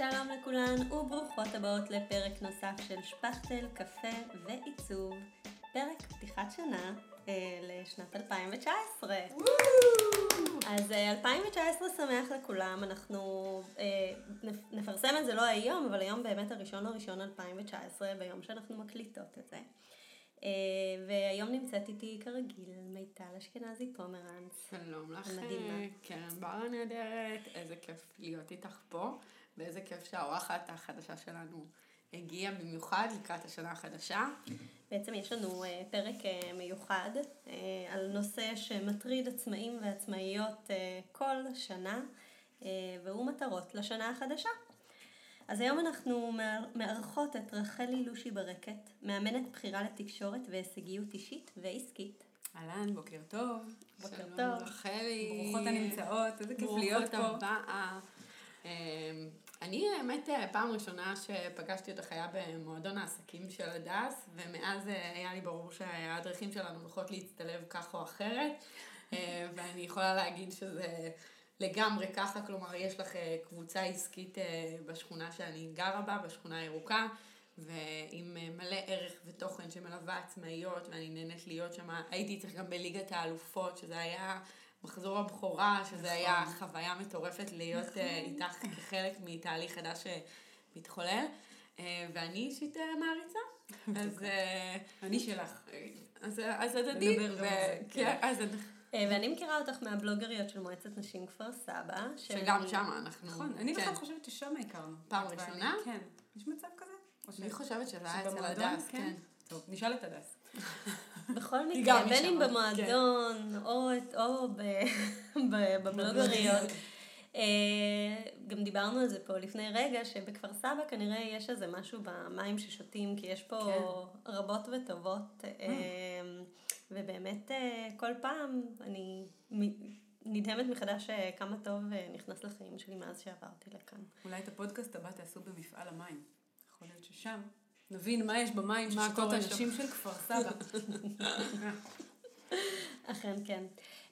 שלום לכולן וברוכות הבאות לפרק נוסף של שפכטל, קפה ועיצוב. פרק פתיחת שנה אה, לשנת 2019. אז אה, 2019 שמח לכולם, אנחנו אה, נפ- נפרסם את זה לא היום, אבל היום באמת הראשון לראשון 2019, ביום שאנחנו מקליטות את זה. אה, והיום נמצאת איתי כרגיל מיטל אשכנזי פומרנץ. שלום לך, המדהימה. קרן בר הנהדרת, איזה כיף להיות איתך פה, ואיזה כיף שהאורחת החדשה שלנו הגיעה במיוחד לקראת השנה החדשה. בעצם יש לנו אה, פרק אה, מיוחד אה, על נושא שמטריד עצמאים ועצמאיות כל שנה, והוא מטרות לשנה החדשה. אז היום אנחנו מאר- מארחות את רחלי לושי ברקת, מאמנת בחירה לתקשורת והישגיות אישית ועסקית. אהלן, בוקר טוב. בוקר שלום טוב. רחלי. ברוכות הנמצאות, איזה כיף להיות ברוכות פה. הבאה. אני האמת אה, פעם ראשונה שפגשתי אותך היה במועדון העסקים של הדס, ומאז אה, היה לי ברור שהדרכים שלנו הולכות להצטלב כך או אחרת, אה, ואני יכולה להגיד שזה לגמרי ככה, כלומר יש לך קבוצה עסקית בשכונה שאני גרה בה, בשכונה הירוקה. ועם מלא ערך ותוכן שמלווה עצמאיות, ואני נהנית להיות שם. הייתי איתך גם בליגת האלופות, שזה היה מחזור הבכורה, שזה היה חוויה מטורפת להיות אה, איתך כחלק מתהליך חדש שמתחולל. אה, ואני אישית אה, מעריצה. אז... אני שלך. אז גם על ו- זה, כן, אז אני- ואני מכירה אותך מהבלוגריות של מועצת נשים כפר סבא. שגם שמה אנחנו... נכון, אני כן. בכלל חושבת ששם הכרנו. פעם ראשונה? כן. יש מצב כזה? אני חושבת שזה היה אצל? הדס, כן. טוב, נשאל את הדס. בכל מקרה, בין אם משם, במועדון או, בבלוגריות. אה, גם דיברנו על זה פה לפני רגע, שבכפר סבא כנראה יש איזה משהו במים ששותים, כי יש פה כן. רבות וטובות, אה, ובאמת אה, כל פעם אני נדהמת מחדש כמה טוב נכנס לחיים שלי מאז שעברתי לכאן. אולי את הפודקאסט הבא תעשו במפעל המים. יכול להיות ששם נבין מה יש במים מה קורה שם. הנשים של כפר סבא. אכן כן.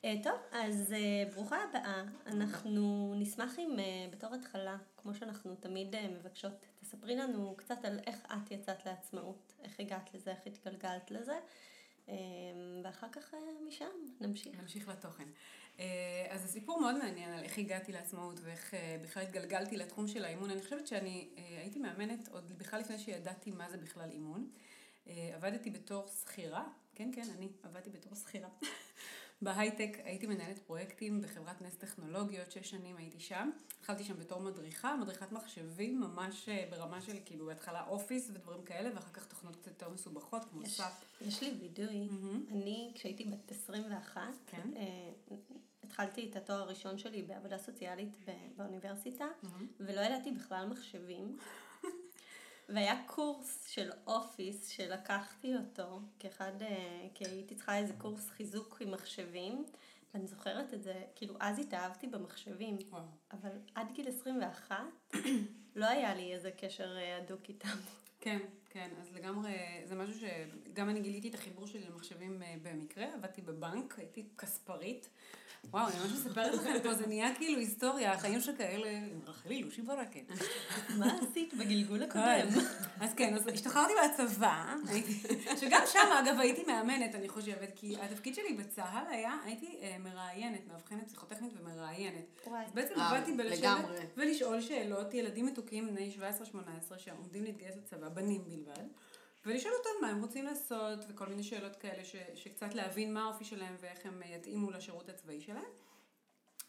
אה, טוב, אז אה, ברוכה הבאה. אנחנו נשמח אם אה, בתור התחלה, כמו שאנחנו תמיד מבקשות, תספרי לנו קצת על איך את יצאת לעצמאות, איך הגעת לזה, איך התגלגלת לזה, ואחר כך משם נמשיך. נמשיך לתוכן. אה, אז זה סיפור מאוד מעניין על איך הגעתי לעצמאות ואיך אה, בכלל התגלגלתי לתחום של האימון. אני חושבת שאני אה, הייתי מאמנת עוד בכלל לפני שידעתי מה זה בכלל אימון. עבדתי בתור שכירה, כן, כן, אני עבדתי בתור שכירה. בהייטק הייתי מנהלת פרויקטים בחברת נס טכנולוגיות, שש שנים הייתי שם. התחלתי שם בתור מדריכה, מדריכת מחשבים, ממש ברמה של כאילו בהתחלה אופיס ודברים כאלה, ואחר כך תוכנות קצת יותר מסובכות, כמו יש, SAP. יש לי וידוי, אני כשהייתי בת 21, כן. אה, התחלתי את התואר הראשון שלי בעבודה סוציאלית באוניברסיטה, ולא ידעתי בכלל מחשבים. והיה קורס של Office שלקחתי אותו כאחד, אה, כי הייתי צריכה איזה קורס חיזוק עם מחשבים, ואני זוכרת את זה, כאילו אז התאהבתי במחשבים, וואו. אבל עד גיל 21 לא היה לי איזה קשר אה, הדוק איתם. כן, כן, אז לגמרי, זה משהו שגם אני גיליתי את החיבור שלי למחשבים אה, במקרה, עבדתי בבנק, הייתי כספרית. וואו, אני ממש מספרת לכם פה, זה נהיה כאילו היסטוריה, החיים שכאלה, עם רחלי לושי ברקת. מה עשית בגלגול כן. הקודם? אז כן, אז השתחררתי מהצבא, שגם שם אגב הייתי מאמנת, אני חושבת, כי התפקיד שלי בצה"ל היה, הייתי אה, מראיינת, מאבחנת פסיכוטכנית ומראיינת. אז בעצם אה, עבדתי בלשבת לגמרי. ולשאול שאלות ילדים מתוקים בני 17-18 שעומדים להתגייס לצבא, בנים בלבד, ולשאול אותם מה הם רוצים לעשות, וכל מיני שאלות כאלה, ש, שקצת להבין מה האופי שלהם ואיך הם יתאימו לשירות הצבאי שלהם.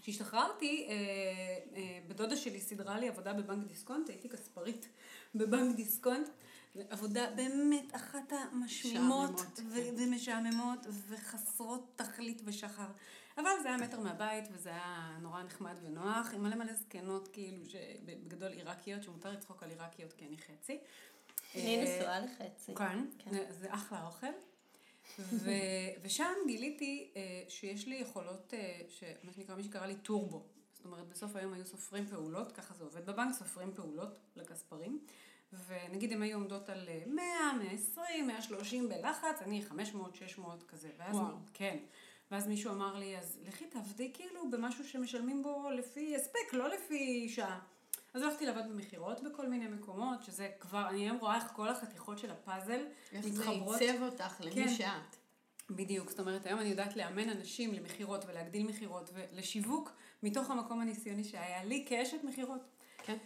כשהשתחררתי, אה, אה, בדודה שלי סידרה לי עבודה בבנק דיסקונט, הייתי כספרית בבנק דיסקונט. עבודה באמת אחת המשמימות ו- ומשעממות וחסרות תכלית ושחר. אבל זה היה מטר מהבית וזה היה נורא נחמד ונוח, עם מלא מלא זקנות כאילו, שבגדול עיראקיות, שמותר לצחוק על עיראקיות כי אני חצי. אני אה, נשואה לחצי. כן, כן. זה- זה אחלה אוכל. ו, ושם גיליתי אה, שיש לי יכולות, אה, מה שנקרא, מי שקרא לי טורבו. זאת אומרת, בסוף היום היו סופרים פעולות, ככה זה עובד בבנק, סופרים פעולות לכספרים. ונגיד הם היו עומדות על אה, 100, 120, 130 בלחץ, אני 500, 600 כזה. ואז, וואו. כן. ואז מישהו אמר לי, אז לכי תעבדי כאילו במשהו שמשלמים בו לפי הספק, לא לפי שעה. אז הלכתי לעבוד במכירות בכל מיני מקומות, שזה כבר, אני היום רואה איך כל החתיכות של הפאזל איך זה מתחברות. עיצב אותך למי כן. שאת. בדיוק, זאת אומרת, היום אני יודעת לאמן אנשים למכירות ולהגדיל מכירות ולשיווק מתוך המקום הניסיוני שהיה לי כאשת מכירות. כן.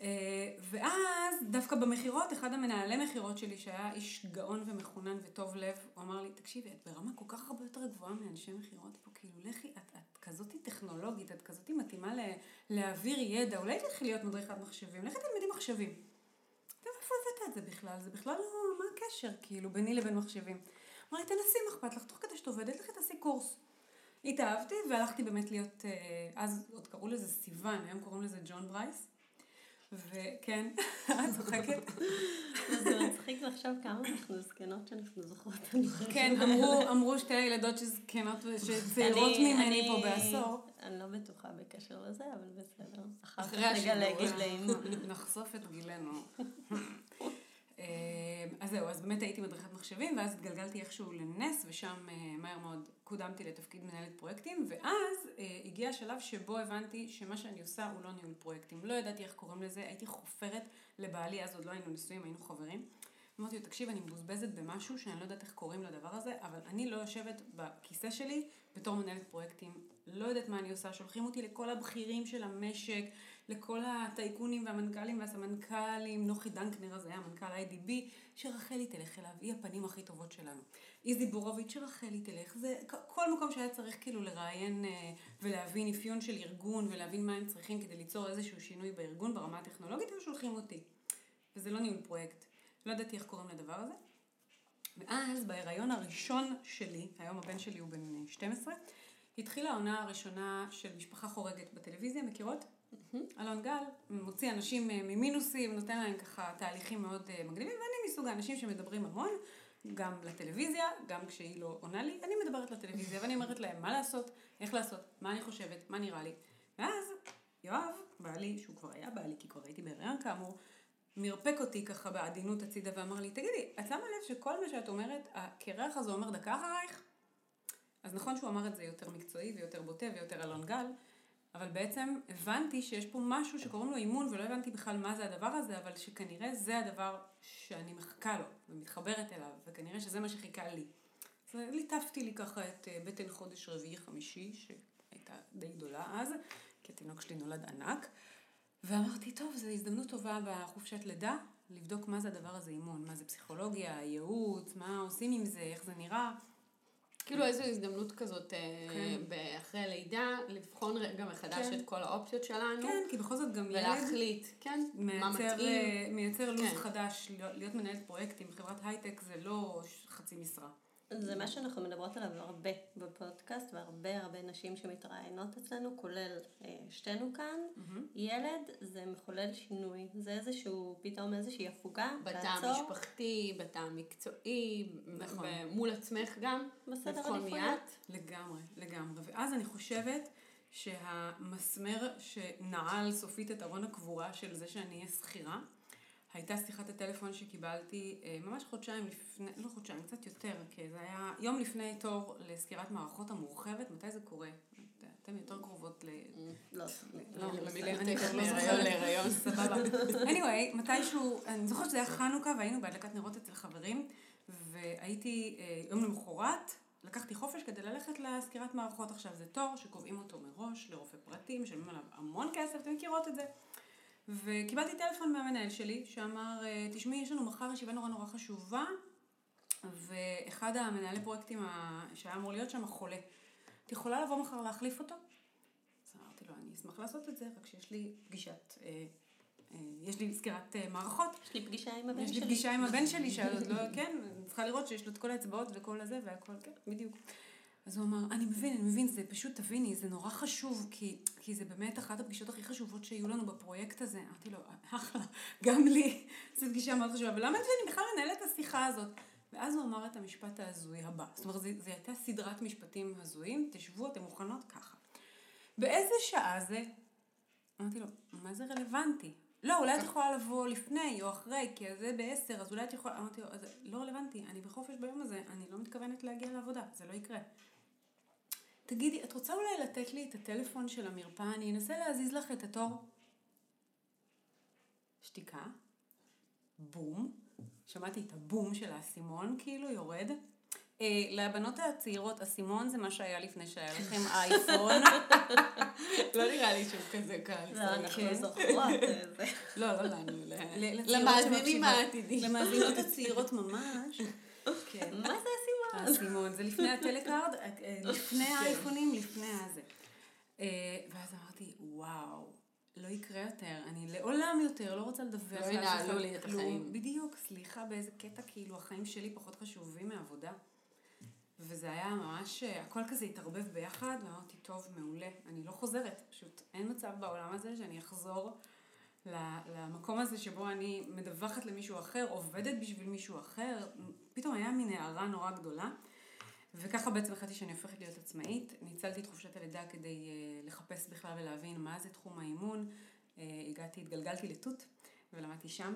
אה, ואז, דווקא במכירות, אחד המנהלי מכירות שלי, שהיה איש גאון ומחונן וטוב לב, הוא אמר לי, תקשיבי, את ברמה כל כך הרבה יותר גבוהה מאנשי מכירות פה, כאילו, לכי, את, את כזאתי טכנולוגית, את כזאתי מתאימה להעביר ידע, אולי תלכי להיות מדריכת מחשבים, לכי תלמדי מחשבים. טוב, איפה הבאת את זה בכלל? זה בכלל לא, מה הקשר, כאילו, ביני לבין מחשבים? אמר לי, תנסי, מה אכפת לך, תוך כדי שאת עובדת, לכי תעשי קורס. התאהבתי והלכתי באמת להיות, אה, אז עוד קראו לזה סיוון, היום קוראים לזה ג'ון ברייס. וכן, את צוחקת. זה מצחיק לחשוב כמה אנחנו זקנות שאנחנו זוכרות. כן, אמרו, אמרו שתי הילדות שזקנות ושצעירות ממני פה בעשור. אני לא בטוחה בקשר לזה, אבל בסדר. אחר כך אחרי השידור. נגלה גילאים. נחשוף את גילנו. אה, אז זהו, אז באמת הייתי מדריכת מחשבים, ואז התגלגלתי איכשהו לנס, ושם אה, מהר מאוד קודמתי לתפקיד מנהלת פרויקטים, ואז אה, הגיע השלב שבו הבנתי שמה שאני עושה הוא לא ניהול פרויקטים. לא ידעתי איך קוראים לזה, הייתי חופרת לבעלי, אז עוד לא היינו נשואים, היינו חברים. אמרתי לו, תקשיב, אני מבוזבזת במשהו שאני לא יודעת איך קוראים לדבר הזה, אבל אני לא יושבת בכיסא שלי בתור מנהלת פרויקטים, לא יודעת מה אני עושה, שולחים אותי לכל הבכירים של המשק, לכל הטייקונים והמנכ"לים והסמנכ"לים, נוחי דנקנר הזה היה מנכ"ל IDB, שרחלי תלך אליו, היא הפנים הכי טובות שלנו. איזי בורוביץ', שרחלי תלך, זה כל מקום שהיה צריך כאילו לראיין אה, ולהבין אפיון של ארגון ולהבין מה הם צריכים כדי ליצור איזשהו שינוי בארגון ברמה הטכנולוגית, היו שולחים אותי. וזה לא ניהול פרויקט. לא ידעתי איך קוראים לדבר הזה. ואז בהיריון הראשון שלי, היום הבן שלי הוא בן אה, 12, התחילה העונה הראשונה של משפחה חורגת בטלוויזיה, מכירות? אלון גל מוציא אנשים אה, ממינוסים, נותן להם ככה תהליכים מאוד אה, מגניבים, ואני מסוג האנשים שמדברים המון, גם לטלוויזיה, גם כשהיא לא עונה לי, אני מדברת לטלוויזיה, ואני אומרת להם מה לעשות, איך לעשות, מה אני חושבת, מה נראה לי. ואז יואב, בעלי, שהוא כבר היה בעלי, כי כבר הייתי בהיריון כאמור, מרפק אותי ככה בעדינות הצידה ואמר לי, תגידי, את שמה לב שכל מה שאת אומרת, הקרח הזה אומר דקה אחרייך? אז נכון שהוא אמר את זה יותר מקצועי ויותר בוטה ויותר אלון גל, אבל בעצם הבנתי שיש פה משהו שקוראים לו אימון ולא הבנתי בכלל מה זה הדבר הזה, אבל שכנראה זה הדבר שאני מחכה לו ומתחברת אליו, וכנראה שזה מה שחיכה לי. אז ליטפתי לי ככה את אה, בטן חודש רביעי חמישי, שהייתה די גדולה אז, כי התינוק שלי נולד ענק, ואמרתי, טוב, זו הזדמנות טובה בחופשת לידה, לבדוק מה זה הדבר הזה אימון, מה זה פסיכולוגיה, ייעוץ, מה עושים עם זה, איך זה נראה. כאילו איזו הזדמנות כזאת אה, כן. אחרי לידה, לבחון רגע מחדש כן. את כל האופציות שלנו. כן, כי בכל זאת גם ילד ולהחליט, כן, מה מתאים. אה, מייצר לו"ז כן. חדש, להיות- מנהלת פרויקטים, חברת הייטק זה לא חצי משרה. זה מה שאנחנו מדברות עליו הרבה בפודקאסט, והרבה הרבה נשים שמתראיינות אצלנו, כולל אה, שתינו כאן. ילד זה מחולל שינוי, זה איזשהו, פתאום איזושהי הפוגה, בתא תעצור, משפחתי, בתא מקצועי, נכון. מול עצמך גם. בסדר עדיפויות. לגמרי, לגמרי. ואז אני חושבת שהמסמר שנעל סופית את ארון הקבורה של זה שאני אהיה שכירה, הייתה שיחת הטלפון שקיבלתי אה, ממש חודשיים לפני, לא חודשיים, קצת יותר, כי זה היה יום לפני תור לסקירת מערכות המורחבת, מתי זה קורה? אתם יותר קרובות ל... לא, לא, אני כבר לא זוכרת. להיריון. סבבה. anyway, מתישהו, אני זוכרת שזה היה חנוכה והיינו בהדלקת נרות אצל חברים, והייתי אה, יום למחרת, לקחתי חופש כדי ללכת לסקירת מערכות. עכשיו זה תור שקובעים אותו מראש לרופא פרטי, משלמים עליו המון כסף, אתם מכירות את זה. וקיבלתי טלפון מהמנהל שלי, שאמר, אה, תשמעי, יש לנו מחר ישיבה נורא נורא חשובה, ואחד המנהלי פרויקטים שהיה אמור להיות שם חולה. את יכולה לבוא מחר להחליף אותו? אז אמרתי לו, אני אשמח לעשות את זה, רק שיש לי פגישת, אה, אה, יש לי סקירת אה, מערכות, יש לי פגישה עם הבן יש שלי. לי פגישה עם הבן שלי, שעוד לא, כן, אני צריכה לראות שיש לו את כל האצבעות וכל הזה והכל, כן, בדיוק. אז הוא אמר, אני מבין, אני מבין, זה פשוט, תביני, זה נורא חשוב, כי, כי זה באמת אחת הפגישות הכי חשובות שיהיו לנו בפרויקט הזה. אמרתי לו, אחלה, גם לי, זו פגישה מאוד חשובה, אבל למה שאני בכלל מנהלת את השיחה הזאת? ואז הוא אמר את המשפט ההזוי הבא. זאת אומרת, זו הייתה סדרת משפטים הזויים, תשבו, אתם מוכנות ככה. באיזה שעה זה? אמרתי לו, מה זה רלוונטי? לא, אולי את יכולה לבוא לפני או אחרי, כי זה בעשר, אז אולי את יכולה... אמרתי לו, לא רלוונטי, אני בחופש ביום הזה, אני לא מתכוונת להגיע לעבודה, זה לא יקרה. תגידי, את רוצה אולי לתת לי את הטלפון של המרפאה, אני אנסה להזיז לך את התור? שתיקה, בום, שמעתי את הבום של האסימון כאילו יורד. אה, לבנות הצעירות, אסימון זה מה שהיה לפני שהיה לכם אייפון. לא נראה לי שהוא כזה קל. לא, אנחנו כן. זוכרות אה, זה. לא, לא לנו, ל- ל- לצעירות למאזינים. העתידים. למאזינות הצעירות ממש. כן. מה זה? האסימון, זה לפני הטלקארד, אה, לפני האייפונים, לפני הזה. אה, ואז אמרתי, וואו, לא יקרה יותר, אני לעולם יותר לא רוצה לדווח לא ינהלו לי את כלום. החיים. בדיוק, סליחה, באיזה קטע כאילו החיים שלי פחות חשובים מהעבודה. וזה היה ממש, אה, הכל כזה התערבב ביחד, ואמרתי, טוב, מעולה, אני לא חוזרת, פשוט אין מצב בעולם הזה שאני אחזור למקום הזה שבו אני מדווחת למישהו אחר, עובדת בשביל מישהו אחר, פתאום היה מין הערה נורא גדולה. וככה בעצם החלטתי שאני הופכת להיות עצמאית. ניצלתי את חופשת הלידה כדי uh, לחפש בכלל ולהבין מה זה תחום האימון. Uh, הגעתי, התגלגלתי לתות ולמדתי שם.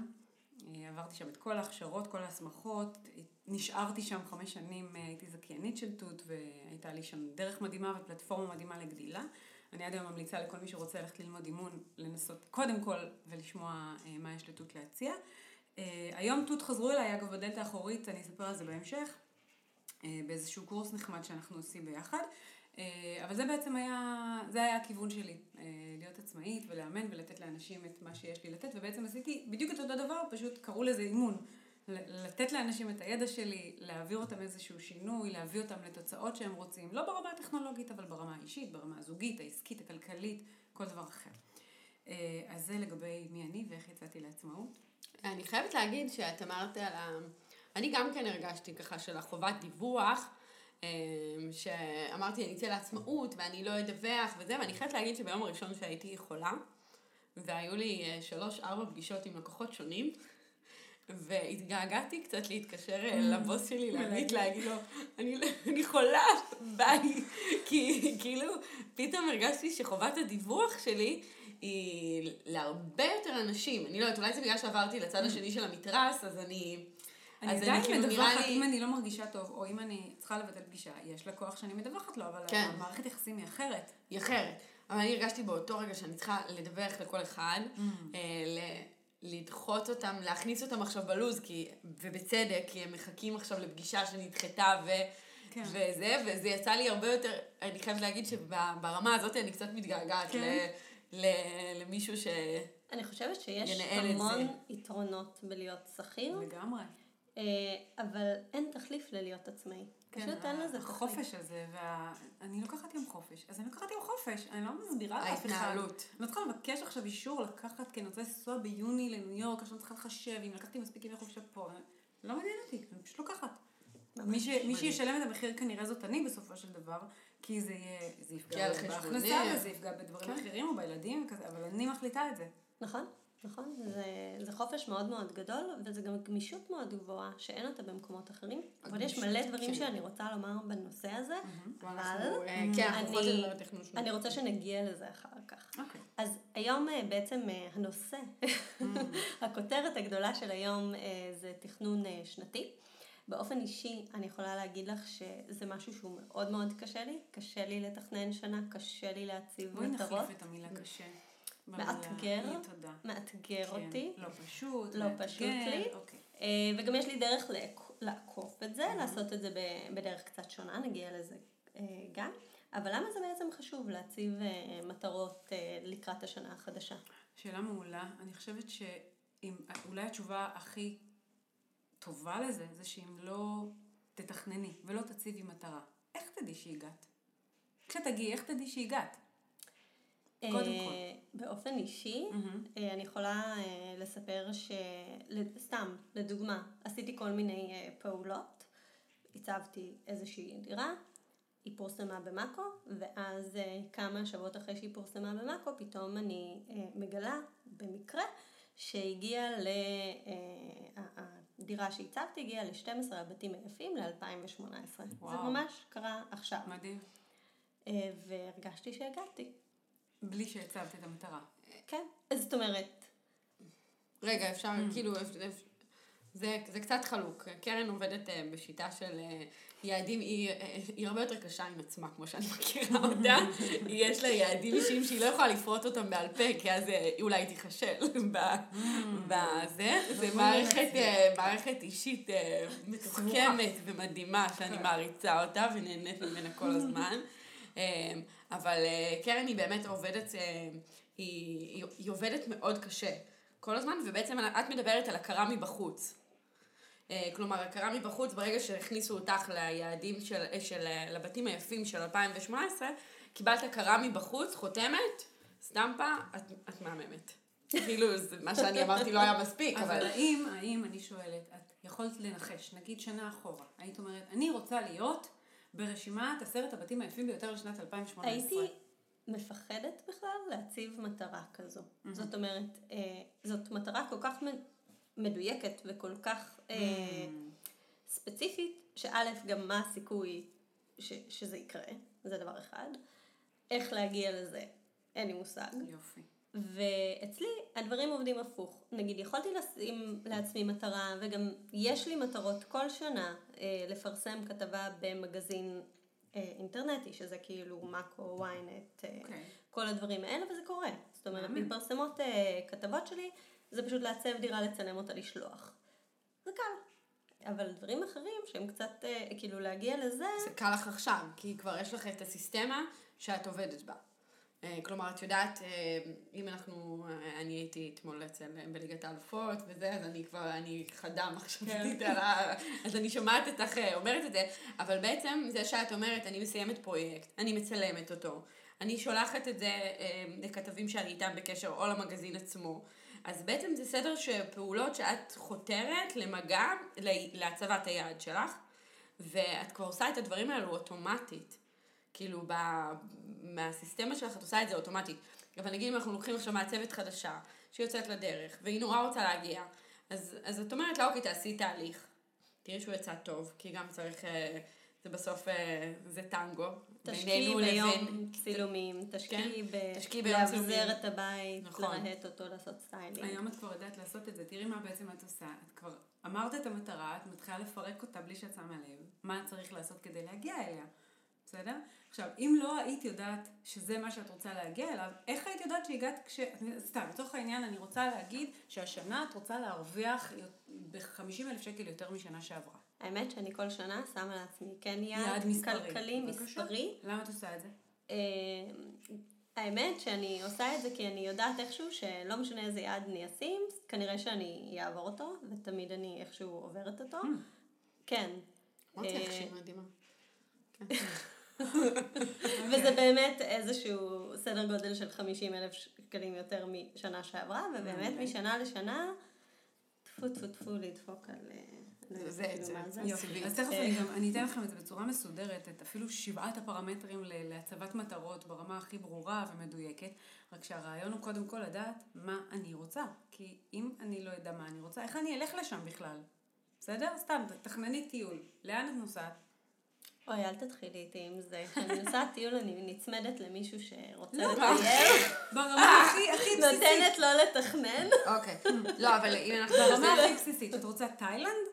Uh, עברתי שם את כל ההכשרות, כל ההסמכות. נשארתי שם חמש שנים, הייתי זכיינית של תות והייתה לי שם דרך מדהימה ופלטפורמה מדהימה לגדילה. אני עד היום ממליצה לכל מי שרוצה ללכת ללמוד אימון, לנסות קודם כל ולשמוע uh, מה יש לתות להציע. Uh, היום תות חזרו אליי, אגב, בדלת האחורית, אני אספר על זה בהמשך. אה, באיזשהו קורס נחמד שאנחנו עושים ביחד. אה, אבל זה בעצם היה, זה היה הכיוון שלי, אה, להיות עצמאית ולאמן ולתת לאנשים את מה שיש לי לתת, ובעצם עשיתי בדיוק את אותו דבר, פשוט קראו לזה אימון. לתת לאנשים את הידע שלי, להעביר אותם איזשהו שינוי, להביא אותם לתוצאות שהם רוצים, לא ברמה הטכנולוגית, אבל ברמה האישית, ברמה הזוגית, העסקית, הכלכלית, כל דבר אחר. אה, אז זה לגבי מי אני ואיך יצאתי לעצמאות. אני חייבת להגיד שאת אמרת על ה... אני גם כן הרגשתי ככה של החובת דיווח, אמ, שאמרתי אני אצא לעצמאות ואני לא אדווח וזה, ואני חייבת להגיד שביום הראשון שהייתי חולה, והיו לי אה, שלוש-ארבע פגישות עם לקוחות שונים, והתגעגעתי קצת להתקשר אה, לבוס שלי, להגיד, להגיד לו, אני, אני חולה, ביי. כי כאילו, פתאום הרגשתי שחובת הדיווח שלי היא להרבה יותר אנשים. אני לא יודעת, אולי זה בגלל שעברתי לצד השני של המתרס, אז אני... אני עדיין כאילו, מדווחת, לי- אם אני לא מרגישה טוב, או אם אני צריכה לבטל פגישה, יש לקוח שאני מדווחת לו, אבל כן. המערכת יחסים היא אחרת. היא אחרת. אבל אני הרגשתי באותו רגע שאני צריכה לדווח לכל אחד, אה, ל- לדחות אותם, להכניס אותם עכשיו בלוז, כי, ובצדק, כי הם מחכים עכשיו לפגישה שנדחתה ו... כן. וזה, וזה יצא לי הרבה יותר, אני חייבת להגיד שברמה הזאת אני קצת מתגעגעת כן. ל, ל, למישהו ש... אני חושבת שיש המון. יתרונות בלהיות שכיר, לגמרי. אה, אבל אין תחליף ללהיות עצמאי. פשוט אין לזה. כן, החופש הזה, ואני לוקחת יום חופש, אז אני לוקחת יום חופש, אני לא מסבירה לאף אחד. ההתנהלות. אני לא צריכה לבקש עכשיו אישור לקחת, כי אני רוצה לנסוע ביוני לניו יורק, עכשיו אני צריכה לחשב אם לקחתי מספיק ימי חופשה פה. לא מעניין אותי, אני פשוט לוקחת. מי, ש, מי שישלם את המחיר כנראה זאת אני בסופו של דבר, כי זה יהיה, זה יפגע. בהכנסה וזה יפגע בדברים כן. אחרים או בילדים וכזה, אבל אני מחליטה את זה. נכון, נכון. זה, זה חופש מאוד מאוד גדול, וזה גם גמישות מאוד גבוהה, שאין אותה במקומות אחרים. אבל יש מלא דברים כן. שאני רוצה לומר בנושא הזה, אבל יכולות אני, שלנו. אני רוצה שנגיע לזה אחר כך. אוקיי. אז היום אה, בעצם אה, הנושא, הכותרת הגדולה של היום זה תכנון שנתי. באופן אישי, אני יכולה להגיד לך שזה משהו שהוא מאוד מאוד קשה לי. קשה לי לתכנן שנה, קשה לי להציב בואי מטרות. נחליף את המילה קשה. מאתגר. מאתגר כן, אותי. לא פשוט. לא מאתגר, פשוט לי. אוקיי. אה, וגם יש לי דרך לעק- לעקוף את זה, לעשות את זה בדרך קצת שונה, נגיע לזה אה, גם. אבל למה זה בעצם חשוב להציב אה, מטרות אה, לקראת השנה החדשה? שאלה מעולה. אני חושבת שאם, אולי התשובה הכי טובה לזה, זה שאם לא תתכנני ולא תציבי מטרה, איך תדעי שהגעת? כשתגיעי, איך תדעי שהגעת? קודם אה, כל. באופן אישי, אה, אני יכולה אה, לספר ש... סתם, לדוגמה, עשיתי כל מיני פעולות, הצבתי איזושהי דירה, היא פורסמה במאקו, ואז כמה שבועות אחרי שהיא פורסמה במאקו, פתאום אני מגלה, במקרה, שהגיעה ל... הדירה שהצבתי הגיעה ל-12 הבתים היפים ל-2018. זה. ממש קרה עכשיו. מדהים. והרגשתי שהגעתי. בלי שהצבת את המטרה. כן. אז זאת אומרת, רגע, אפשר, כאילו, אפ- אפ- זה, זה קצת חלוק. קרן עובדת אה, בשיטה של אה, יעדים, היא, אה, היא הרבה יותר קשה עם עצמה, כמו שאני מכירה אותה. יש לה יעדים אישיים שהיא לא יכולה לפרוט אותם בעל פה, כי אז אולי היא תיכשל ב- בזה. זה מערכת, אה, מערכת אישית מתוחכמת ומדהימה, שאני מעריצה אותה ונהנית ממנה כל הזמן. אבל אה, קרן היא באמת עובדת, אה, היא, היא, עובדת מאוד קשה כל הזמן, ובעצם את מדברת על הכרה מבחוץ. אה, כלומר, הכרה מבחוץ, ברגע שהכניסו אותך ליעדים של, של, לבתים היפים של 2018, קיבלת הכרה מבחוץ, חותמת, סטמפה, את, את מהממת. כאילו, זה, מה שאני אמרתי לא היה מספיק, אבל אבל... האם, האם, אני שואלת, את יכולת לנחש, נגיד שנה אחורה, היית אומרת, אני רוצה להיות ברשימת עשרת הבתים היפים ביותר לשנת 2018. הייתי מפחדת בכלל להציב מטרה כזו. זאת אומרת, אה, זאת מטרה כל כך מדויקת וכל כך אה, ספציפית, שא', גם מה הסיכוי ש- שזה יקרה, זה דבר אחד. איך להגיע לזה, אין לי מושג. יופי. ואצלי הדברים עובדים הפוך. נגיד, יכולתי לשים לעצמי מטרה, וגם יש לי מטרות כל שנה אה, לפרסם כתבה במגזין אה, אינטרנטי, שזה כאילו מאקו, ynet, אה, אוקיי. כל הדברים האלה, וזה קורה. זאת אומרת, מאמין. מתפרסמות אה, כתבות שלי, זה פשוט לעצב דירה, לצלם אותה, לשלוח. זה קל. אבל דברים אחרים שהם קצת, אה, כאילו להגיע לזה, זה קל לך עכשיו, כי כבר יש לך את הסיסטמה שאת עובדת בה. אה, כלומר, את יודעת, אה, אם אנחנו, אה, אני הייתי אתמול אצל, בליגת האלופות וזה, אז אני כבר, אני חדה מחשבתית על ה... אז אני שומעת אותך אומרת את זה, אבל בעצם זה שאת אומרת, אני מסיימת פרויקט, אני מצלמת אותו, אני שולחת את זה לכתבים שאני איתם בקשר, או למגזין עצמו. אז בעצם זה סדר שפעולות שאת חותרת למגע, להצבת היעד שלך, ואת כבר עושה את הדברים האלו אוטומטית. כאילו, ב... מהסיסטמה שלך את עושה את זה אוטומטית. אבל נגיד אם אנחנו לוקחים עכשיו מעצבת חדשה, שיוצאת לדרך, והיא נורא רוצה להגיע, אז, אז את אומרת לה, אוקיי, תעשי תהליך. תראי שהוא יצא טוב, כי גם צריך, אה, זה בסוף, אה, זה טנגו. תשקיעי ביום לבין- צילומים, תשקיעי ב... תשקיעי ביום לאבזר צילומים. את הבית, נכון. לרהט אותו, לעשות styling. היום את כבר יודעת לעשות את זה, תראי מה בעצם את עושה. את כבר אמרת את המטרה, את מתחילה לפרק אותה בלי שאת שמה לב, מה צריך לעשות כדי להגיע אליה, בסדר? עכשיו, אם לא היית יודעת שזה מה שאת רוצה להגיע אליו, איך היית יודעת שהגעת כש... סתם, לצורך העניין, אני רוצה להגיד שהשנה את רוצה להרוויח ב-50 אלף שקל יותר משנה שעברה. האמת שאני כל שנה שמה לעצמי כן יעד, יעד מספרי. כלכלי, בבקשה. מספרי. למה את עושה את זה? אה, האמת שאני עושה את זה כי אני יודעת איכשהו שלא משנה איזה יעד אני אשים, כנראה שאני אעבור אותו, ותמיד אני איכשהו עוברת אותו. כן. אמרתי לך אה, שהיא מדהימה. וזה באמת איזשהו סדר גודל של 50 אלף שקלים יותר משנה שעברה, ובאמת מעולה. משנה לשנה, טפו טפו טפו לדפוק על... אה, זה- זה. יופי. אז תכף אני גם, אני אתן לכם את זה בצורה מסודרת, את אפילו שבעת הפרמטרים ל- להצבת מטרות ברמה הכי ברורה ומדויקת, רק שהרעיון הוא קודם כל לדעת מה אני רוצה. כי אם אני לא אדע מה אני רוצה, איך אני אלך לשם בכלל? בסדר? סתם, תכנני טיול. לאן את נוסעת? אוי, אל תתחילי איתי עם זה. כשאני נוסעת טיול אני נצמדת למישהו שרוצה לא. לטייל, ברמה הכי הכי בסיסית. נותנת לו לתכנן. אוקיי. לא, אבל אם אנחנו... ברמה הכי בסיסית. את רוצה תאילנד?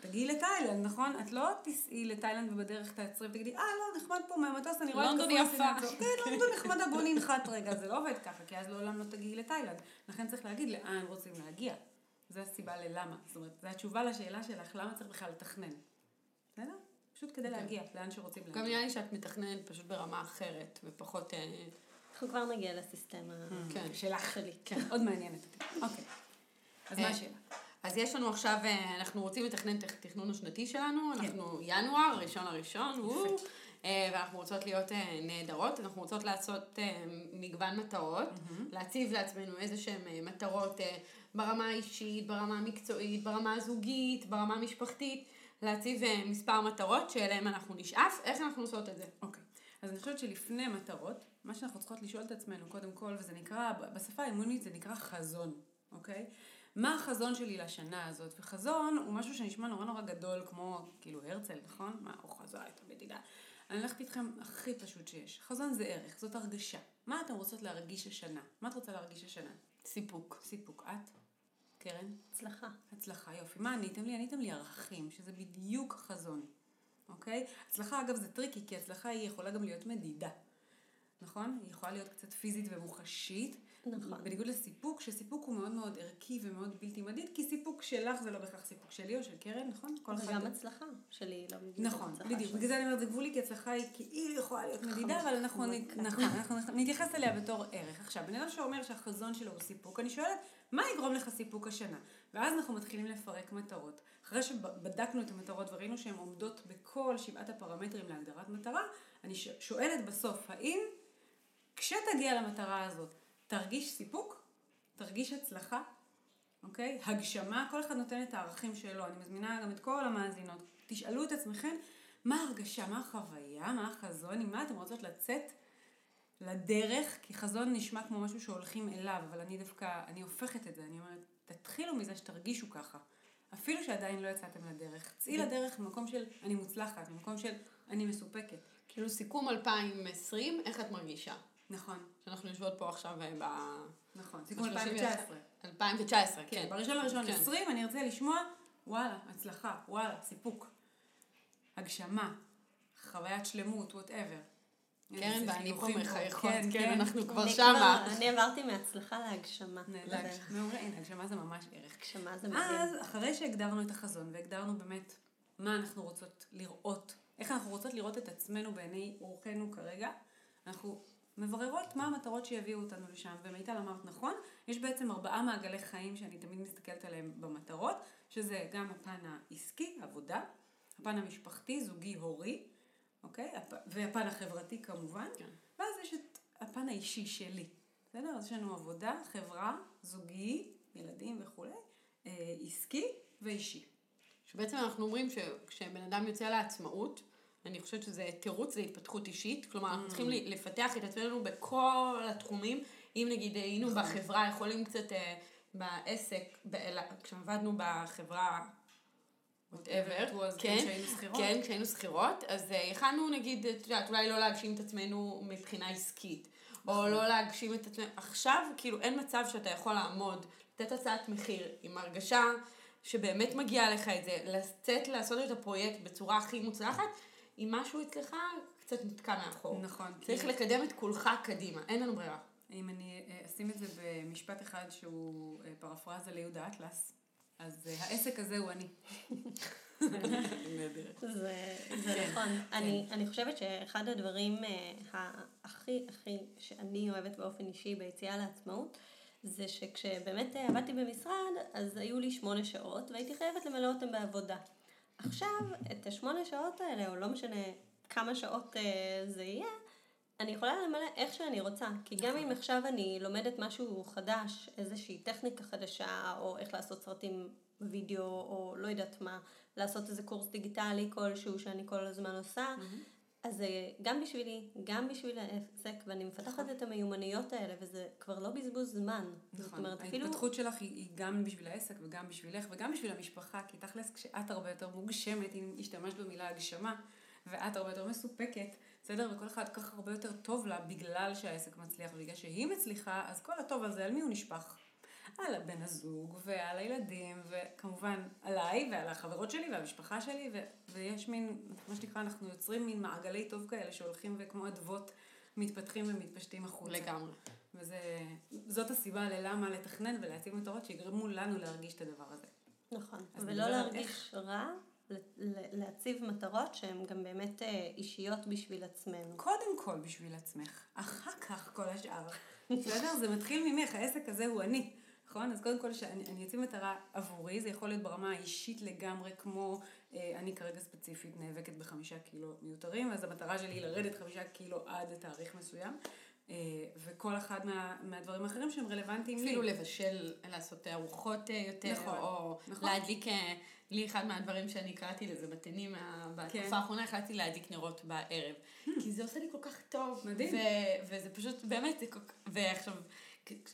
תגיעי לתאילנד, נכון? את לא תיסעי לתאילנד ובדרך תעצרי ותגידי, אה, לא, נחמד פה מהמטוס, אני רואה את לונדון יפה." לעצור." כן, לונדון נחמדה, בוא ננחת רגע. זה לא עובד ככה, כי אז לעולם לא תגיעי לתאילנד. לכן צריך להגיד לאן רוצים להגיע. זו הסיבה ללמה. זאת אומרת, זו התשובה לשאלה שלך, למה צריך בכלל לתכנן. בסדר? פשוט כדי להגיע לאן שרוצים גם להגיע. נראה לי שאת מתכננת פשוט ברמה אחרת, ופחות... אה, אנחנו כבר נגיע לסיסטמה כן. שלך שלי. כן, עוד מעניינת אותי. אוקיי. אז מה אה, השאלה? אז יש לנו עכשיו, אה, אנחנו רוצים לתכנן את התכנון השנתי שלנו, אנחנו ינואר, ראשון לראשון, וואו, ואנחנו רוצות להיות נהדרות, אנחנו רוצות לעשות מגוון מטרות, להציב לעצמנו איזה שהן מטרות ברמה האישית, ברמה המקצועית, ברמה הזוגית, ברמה המשפחתית, להציב אה, מספר מטרות שאליהן אנחנו נשאף, איך אנחנו עושות את זה? אוקיי. אז אני חושבת שלפני מטרות, מה שאנחנו צריכות לשאול את עצמנו קודם כל, וזה נקרא, בשפה האימונית זה נקרא חזון, אוקיי? מה החזון שלי לשנה הזאת? וחזון הוא משהו שנשמע נורא נורא גדול, כמו כאילו הרצל, נכון? מה, הוא חזה את המדינה. אני הולכת איתכם הכי פשוט שיש. חזון זה ערך, זאת הרגשה. מה אתם רוצות להרגיש השנה? מה את רוצה להרגיש השנה? סיפוק. סיפוק. את? קרן? הצלחה. הצלחה, יופי. מה עניתם לי? עניתם לי ערכים, שזה בדיוק חזון, אוקיי? הצלחה, אגב, זה טריקי, כי הצלחה היא יכולה גם להיות מדידה, נכון? היא יכולה להיות קצת פיזית ומוחשית. נכון. בניגוד לסיפוק, שסיפוק הוא מאוד מאוד ערכי ומאוד בלתי מדיד, כי סיפוק שלך זה לא בהכרח סיפוק שלי או של קרן, נכון? כל אחד- וגם הצלחה שלי לא בדיוק נכון, בדיוק. בגלל זה אני אומרת, זה גבולי, כי הצלחה היא כאילו יכולה להיות מדידה, אבל אנחנו. נכון, אנחנו נתייחס אליה בתור ערך. עכשיו, בן אדם שאומר שהחזון שלו הוא סיפוק, אני שואלת, מה יגרום לך סיפוק השנה? ואז אנחנו מתחילים לפרק מטרות. אחרי שבדקנו את המטרות וראינו שהן עומדות בכל שבעת הפרמטרים להגדרת מטרה, אני שואלת בסוף, האם כשתגיע למטרה הזאת, תרגיש סיפוק? תרגיש הצלחה? אוקיי? הגשמה, כל אחד נותן את הערכים שלו. אני מזמינה גם את כל המאזינות. תשאלו את עצמכם, מה ההרגשה, מה החוויה, מה החזון, עם מה אתם רוצות לצאת לדרך, כי חזון נשמע כמו משהו שהולכים אליו, אבל אני דווקא, אני הופכת את זה, אני אומרת, תתחילו מזה שתרגישו ככה. אפילו שעדיין לא יצאתם לדרך. צאי לדרך ממקום של אני מוצלחת, ממקום של אני מסופקת. כאילו סיכום 2020, איך את מרגישה? נכון, שאנחנו יושבות פה עכשיו אה, ב... נכון. סיכום ב- 2019. 2019, כן. כן, בראשון לראשון כן. 20 אני ארצה לשמוע, וואלה, הצלחה, וואלה, סיפוק. הגשמה, חוויית שלמות, whatever. קרן ואני פה מחייכות, כן, כן, אנחנו כבר שמה. אני עברתי מהצלחה להגשמה. מעולה, הנה, הגשמה זה ממש ערך. הגשמה זה מדהים. אז, אחרי שהגדרנו את החזון והגדרנו באמת מה אנחנו רוצות לראות, איך אנחנו רוצות לראות את עצמנו בעיני רוחנו כרגע, אנחנו מבררות מה המטרות שיביאו אותנו לשם. ומיטל אמרת נכון, יש בעצם ארבעה מעגלי חיים שאני תמיד מסתכלת עליהם במטרות, שזה גם הפן העסקי, עבודה, הפן המשפחתי, זוגי, הורי, אוקיי? הפ- והפן החברתי כמובן, כן. ואז יש את הפן האישי שלי, בסדר? אז יש לנו עבודה, חברה, זוגי, ילדים וכולי, אה, עסקי ואישי. שבעצם אנחנו אומרים שכשבן אדם יוצא לעצמאות, אני חושבת שזה תירוץ להתפתחות אישית, כלומר אנחנו צריכים ל- לפתח את עצמנו בכל התחומים, אם נגיד היינו בחברה, יכולים קצת אה, בעסק, כשעבדנו בחברה, whatever, אז כן. כן, כשהיינו שכירות, אז אה, יכלנו נגיד, את יודעת, אולי לא להגשים את עצמנו מבחינה עסקית, או לא להגשים את עצמנו, עכשיו כאילו אין מצב שאתה יכול לעמוד, לתת הצעת מחיר עם הרגשה שבאמת מגיע לך את זה, לצאת לעשות את הפרויקט בצורה הכי מוצלחת, אם משהו אצלך קצת נתקע מאחור. נכון. צריך כי- לקדם את כולך קדימה, אין לנו ברירה. אם אני אה, אשים את זה במשפט אחד שהוא אה, פרפרזה ליהודה אטלס, אז אה, העסק הזה הוא אני. זה, זה נכון. אני, אני חושבת שאחד הדברים הכי הכי שאני אוהבת באופן אישי ביציאה לעצמאות, זה שכשבאמת עבדתי במשרד, אז היו לי שמונה שעות והייתי חייבת למלא אותם בעבודה. עכשיו, את השמונה שעות האלה, או לא משנה כמה שעות אה, זה יהיה, אני יכולה למלא איך שאני רוצה, כי גם אם עכשיו אני לומדת משהו חדש, איזושהי טכניקה חדשה, או איך לעשות סרטים וידאו, או לא יודעת מה, לעשות איזה קורס דיגיטלי כלשהו שאני כל הזמן עושה, אז זה גם בשבילי, גם בשביל העסק, ואני מפתחת את המיומנויות האלה, וזה כבר לא בזבוז זמן. זאת נכון. אומרת, אפילו... ההתפתחות שלך היא, היא גם בשביל העסק וגם בשבילך וגם בשביל המשפחה, כי תכלס כשאת הרבה יותר מוגשמת, אם השתמשת במילה הגשמה, ואת הרבה יותר מסופקת, בסדר? וכל אחד כך הרבה יותר טוב לה בגלל שהעסק מצליח, ובגלל שהיא מצליחה, אז כל הטוב הזה, על מי הוא נשפך? על הבן הזוג ועל הילדים, וכמובן עליי ועל החברות שלי והמשפחה שלי, ו- ויש מין, מה שנקרא, אנחנו יוצרים מין מעגלי טוב כאלה שהולכים וכמו אדוות מתפתחים ומתפשטים החוצה. לגמרי. וזאת הסיבה ללמה לתכנן ולהציב מטרות שיגרמו לנו להרגיש את הדבר הזה. נכון, ולא להרגיש רע, ל- ל- להציב מטרות שהן גם באמת אה, אישיות בשביל עצמנו. קודם כל בשביל עצמך, אחר כך כל השאר. בסדר? זה מתחיל ממך, העסק הזה הוא אני. נכון? אז קודם כל שאני אני אציב מטרה עבורי, זה יכול להיות ברמה האישית לגמרי, כמו אה, אני כרגע ספציפית נאבקת בחמישה קילו מיותרים, אז המטרה שלי היא לרדת חמישה קילו עד תאריך מסוים, אה, וכל אחד מה, מהדברים האחרים שהם רלוונטיים לי. אפילו לבשל, לעשות ארוחות אה, יותר, נכון, או נכון. להדליק, אה, לי אחד מהדברים שאני קראתי לזה בתנים, כן. בתקופה האחרונה החלטתי להדליק נרות בערב. כי זה עושה לי כל כך טוב. מדהים. ו- וזה פשוט, באמת, זה כל כך, ועכשיו,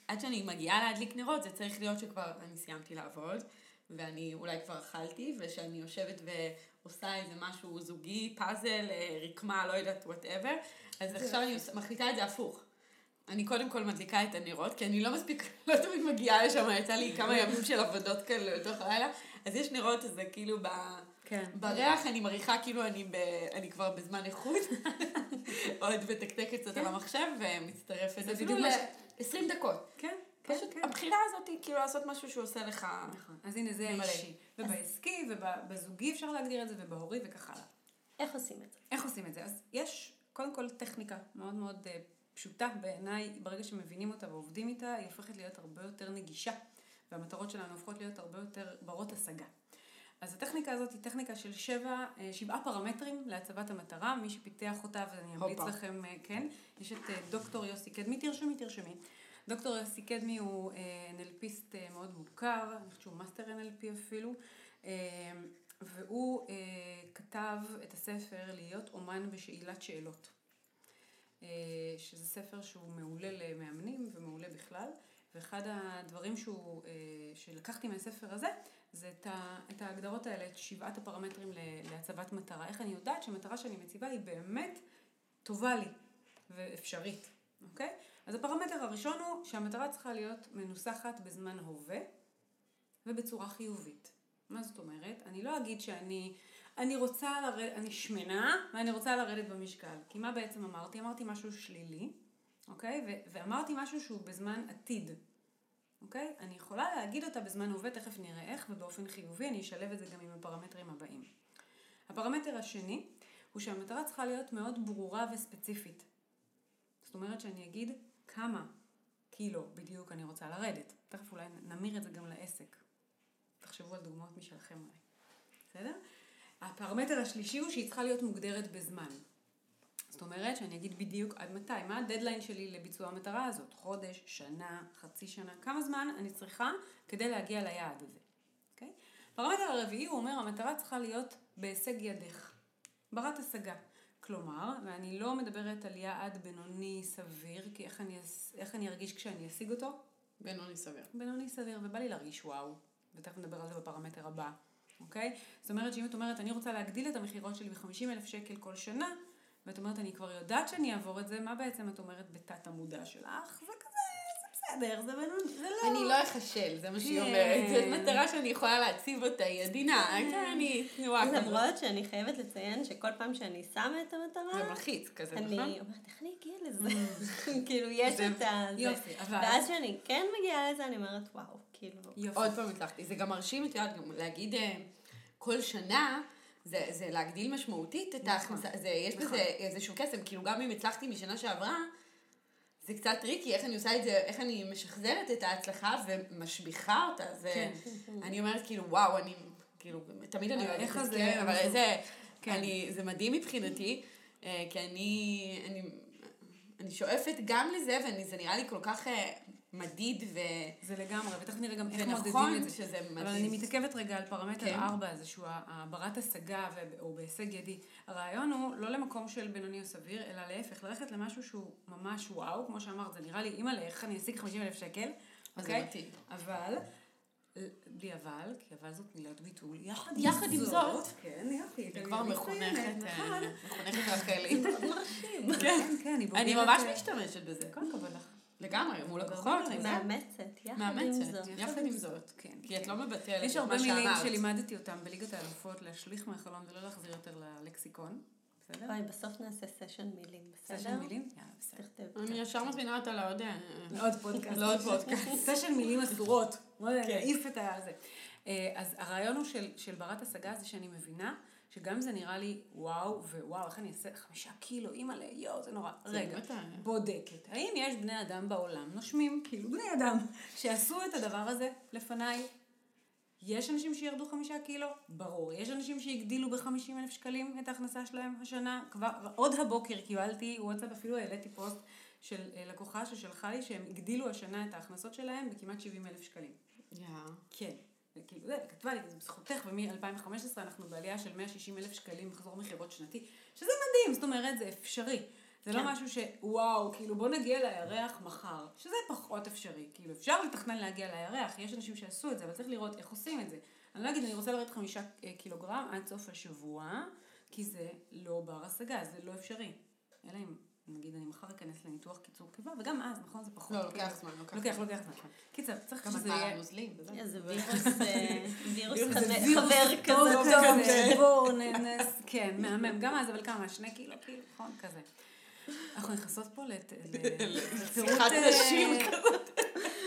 עד שאני מגיעה להדליק נרות, זה צריך להיות שכבר אני סיימתי לעבוד, ואני אולי כבר אכלתי, ושאני יושבת ועושה איזה משהו זוגי, פאזל, אה, רקמה, לא יודעת, whatever, אז עכשיו אני מחליטה את זה הפוך. אני קודם כל מדליקה את הנרות, כי אני לא מספיק, לא תמיד מגיעה לשם, יצא לי כמה ימים של עבודות כאלה לתוך הלילה, אז יש נרות, אז זה כאילו ב... כן. בריח אני מריחה כאילו אני, ב, אני כבר בזמן איכות, עוד מתקתקת קצת על המחשב ומצטרפת זה אפילו בדיוק מה ש- ל-20 דקות. כן, כן, פשוט כן. הבחירה הזאת היא כאילו לעשות משהו שעושה לך... נכון. אז הנה זה. האישי. ובעסקי ובזוגי אפשר להגדיר את זה, ובהורי וכך הלאה. איך עושים את זה? איך עושים את זה? אז יש קודם כל טכניקה מאוד מאוד אה, פשוטה בעיניי, ברגע שמבינים אותה ועובדים איתה, היא הופכת להיות הרבה יותר נגישה, והמטרות שלנו הופכות להיות הרבה יותר ברות השגה. אז הטכניקה הזאת היא טכניקה של שבע, אה, שבעה פרמטרים להצבת המטרה, מי שפיתח אותה, ואני אמליץ הופה. לכם, אה, כן, יש את אה, דוקטור יוסי קדמי, תרשמי, תרשמי. דוקטור יוסי קדמי הוא NLPיסט מאוד מוכר, אני חושבת שהוא master NLP אפילו, והוא כתב את הספר להיות אומן בשאלת שאלות. שזה ספר שהוא מעולה למאמנים ומעולה בכלל, ואחד הדברים שהוא, שלקחתי מהספר הזה, זה את, ה, את ההגדרות האלה, את שבעת הפרמטרים ל- להצבת מטרה. איך אני יודעת שמטרה שאני מציבה היא באמת טובה לי ואפשרית, אוקיי? אז הפרמטר הראשון הוא שהמטרה צריכה להיות מנוסחת בזמן הווה ובצורה חיובית. מה זאת אומרת? אני לא אגיד שאני, אני רוצה לרדת, אני שמנה ואני רוצה לרדת במשקל. כי מה בעצם אמרתי? אמרתי משהו שלילי, אוקיי? ו- ואמרתי משהו שהוא בזמן עתיד. אוקיי? אני יכולה להגיד אותה בזמן הווה, תכף נראה איך, ובאופן חיובי, אני אשלב את זה גם עם הפרמטרים הבאים. הפרמטר השני, הוא שהמטרה צריכה להיות מאוד ברורה וספציפית. זאת אומרת שאני אגיד כמה קילו בדיוק אני רוצה לרדת. תכף אולי נמיר את זה גם לעסק. תחשבו על דוגמאות משלכם אולי. בסדר? הפרמטר השלישי הוא שהיא צריכה להיות מוגדרת בזמן. זאת אומרת שאני אגיד בדיוק עד מתי, מה הדדליין שלי לביצוע המטרה הזאת, חודש, שנה, חצי שנה, כמה זמן אני צריכה כדי להגיע ליעד הזה. אוקיי? פרמטר הרביעי הוא אומר המטרה צריכה להיות בהישג ידך, ברת השגה. כלומר, ואני לא מדברת על יעד בינוני סביר, כי איך אני, איך אני ארגיש כשאני אשיג אותו? בינוני סביר. בינוני סביר, ובא לי להרגיש וואו, ותכף נדבר על זה בפרמטר הבא, אוקיי? זאת אומרת שאם את אומרת, אני רוצה להגדיל את המכירות שלי ב-50 אלף שקל כל שנה, ואת אומרת, אני כבר יודעת שאני אעבור את זה, מה בעצם את אומרת בתת המודע שלך? זה כזה, זה בסדר, זה בינוני, זה לא... אני לא אחשל, זה מה שהיא כן. אומרת. זאת מטרה שאני יכולה להציב אותה, היא עדינה. כן, אני תנועה כזאת. למרות שאני חייבת לציין שכל פעם שאני שמה את המטרה, זה מלחיץ כזה, אני נכון? אומרת, איך אני אגיע לזה? כאילו, יש את ה... יופי, אבל- ואז כשאני כן מגיעה לזה, אני אומרת, וואו, כאילו... עוד פעם הצלחתי. זה גם מרשים, את יודעת, גם להגיד אה, כל שנה, זה, זה להגדיל משמעותית את נכון. ההכנסה, זה, יש נכון. בזה איזשהו קסם, כאילו גם אם הצלחתי משנה שעברה, זה קצת טריקי, איך אני עושה את זה, איך אני משחזרת את ההצלחה ומשביחה אותה, זה, כן. אני אומרת כאילו, וואו, אני, כאילו, תמיד אני אוהבת את זה, אבל איזה, כן. אני, זה מדהים מבחינתי, אה, כי אני, אני, אני שואפת גם לזה, וזה נראה לי כל כך אה, מדיד ו... זה לגמרי, ותכף נראה גם איך מודדים את זה. שזה מדהים. אבל אני מתעכבת רגע על פרמטר כן. 4 הזה, שהוא הברת השגה ו- או בהישג ידי. הרעיון הוא לא למקום של בינוני או סביר, אלא להפך, ללכת למשהו שהוא ממש וואו, כמו שאמרת, זה נראה לי, אימא'לה, איך אני אשיג 50 אלף שקל, אוקיי? מתאים. אבל, בלי אבל, כי אבל זאת מילת ביטול, יחד יחד עם זאת, כן, יופי, אני אני כבר מחונכת, נכון. אה, מחונכת רחלי. כן, כן, אני בוגרת... אני ממש אה, משתמשת בזה. כל הכבוד לך. לגמרי, מול לקוחות. מאמצת, יחד עם מאמצת, זאת. יחד עם זאת. כן. כי את לא מבטלת יש את הרבה מה מילים שאמרת. שלימדתי אותם בליגת האלופות להשליך מהחלון ולא להחזיר יותר ללקסיקון. בסדר? וואי, בסוף נעשה סשן מילים, בסדר? סשן מילים? יאללה, בסדר. אני ישר מזמינה אותה לעוד... אה, לעוד פודקאסט. לעוד פודקאסט. סשן מילים אסורות. בוא כן. נעיף את הזה. אה, אז הרעיון הוא של, של ברת השגה זה שאני מבינה שגם זה נראה לי וואו, וואו, איך אני אעשה חמישה קילו, אימא'לה, יואו, זה נורא. זה רגע, בודקת. האם יש בני אדם בעולם, נושמים, כאילו בני אדם, שעשו את הדבר הזה לפניי? יש אנשים שירדו חמישה קילו? ברור. יש אנשים שהגדילו ב-50 אלף שקלים את ההכנסה שלהם השנה? כבר, עוד הבוקר קיבלתי וואטסאפ, אפילו העליתי פוסט של אה, לקוחה ששלחה לי שהם הגדילו השנה את ההכנסות שלהם בכמעט 70 אלף שקלים. יא. כן. וכאילו, זה, כתבה לי, זה בזכותך, ומ-2015 אנחנו בעלייה של 160 אלף שקלים מחזור מכירות שנתי, שזה מדהים, זאת אומרת, זה אפשרי. זה כן. לא משהו שוואו, כאילו בוא נגיע לירח מחר, שזה פחות אפשרי. כאילו אפשר לתכנן להגיע לירח, יש אנשים שעשו את זה, אבל צריך לראות איך עושים את זה. אני לא אגיד, אני רוצה לרדת חמישה אה, קילוגרם עד סוף השבוע, כי זה לא בר השגה, זה לא אפשרי. אלא אם נגיד אני מחר אכנס לניתוח קיצור קיבה, וגם אז, נכון, זה פחות. לא, כאילו- לוקח זמן, לוקח לוקח, זמן. לוקח זמן. קיצר, צריך גם שזה אתה יהיה... נוזלים. וזה. איזה וירוס, אה, וירוס חבר- וירוס חבר טוב כזה. כזה, בואו ננס, כן, מהמם. גם אז, אבל כמה, שני קילו, כאילו, נכון, כזה. אנחנו נכנסות פה לת- ל- לפירוט שיחת אה, נשים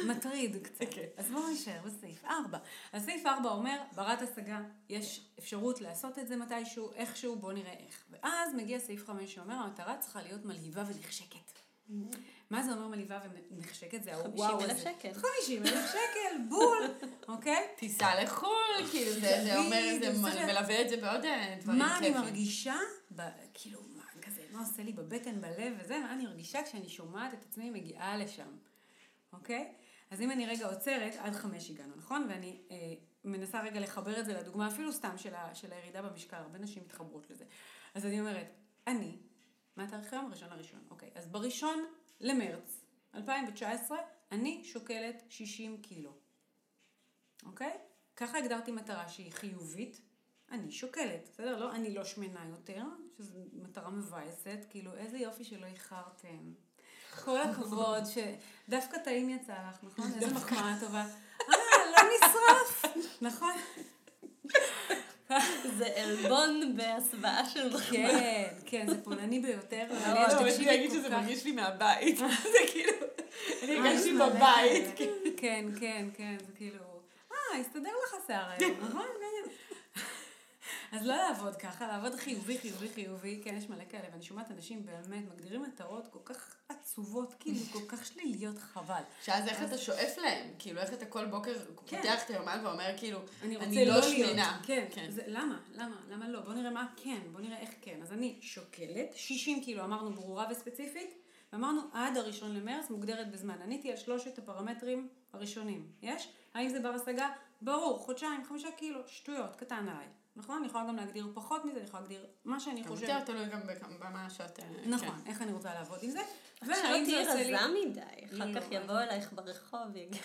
מטריד קצת. אז בואו נשאר בסעיף 4. אז סעיף 4 אומר, ברת השגה, יש אפשרות לעשות את זה מתישהו, איכשהו, בואו נראה איך. ואז מגיע סעיף 5 שאומר, המטרה צריכה להיות מלהיבה ונחשקת. מה זה אומר מלהיבה ונחשקת? זה הוואו 50,000 הזה. שקל. 50 אלף שקל, בול, אוקיי? טיסה לחו"ל, כאילו, זה אומר, זה מלווה את זה בעוד אה, דברים מה אני כיפים. מרגישה, כאילו, מה כזה, מה עושה לי בבטן, בלב וזה, מה אני מרגישה כשאני שומעת את עצמי מגיעה לשם, אוקיי? אז אם אני רגע עוצרת, עד חמש הגענו, נכון? ואני אה, מנסה רגע לחבר את זה לדוגמה, אפילו סתם של, ה, של הירידה במשקל, הרבה נשים מתחברות לזה. אז אני אומרת, אני, מה התאריך היום? ראשון לראשון, אוקיי. אז בראשון למרץ 2019, אני שוקלת 60 קילו. אוקיי? ככה הגדרתי מטרה שהיא חיובית. אני שוקלת, בסדר? לא, אני לא שמנה יותר, שזו מטרה מבאסת, כאילו איזה יופי שלא איחרתם. כל הכבוד, שדווקא טעים יצא לך, נכון? איזה מחמאה טובה. אה, לא נשרף, נכון? זה עלבון בהסוואה של מחמאה. כן, כן, זה פונני ביותר, לא, לא, תקשיבי, רציתי להגיד כל שזה מרגיש לי מהבית. זה כאילו, אני אה, הרגשתי בבית. כן, כן, כן, זה כאילו, אה, הסתדר לך שיער היום, נכון? אז לא לעבוד ככה, לעבוד חיובי, חיובי, חיובי, כן, יש מלא כאלה, ואני שומעת אנשים באמת מגדירים מטרות כל כך עצובות, כאילו, כל כך שליליות, חבל. שאז איך אתה שואף להם, כאילו איך אתה כל בוקר כן. פותח את היומן ואומר כאילו, אני לא לא. שמנה. כן, כן. למה? למה? למה לא? בוא נראה מה כן, בוא נראה איך כן. אז אני שוקלת, 60 קילו אמרנו ברורה וספציפית, ואמרנו עד הראשון למרץ מוגדרת בזמן. עניתי על שלושת הפרמטרים הראשונים. יש? האם זה בר השגה? ברור, חודשיים, חמישה קילו, שטויות, קטן עליי. נכון? אני יכולה גם להגדיר פחות מזה, אני יכולה להגדיר מה שאני חושבת. יותר תלוי גם במה שאת... אה, נכון, איך אני רוצה לעבוד עם זה. שלא תהיי. רזה מדי, אחר לא, כך יבואו אלייך ברחוב ויגידו...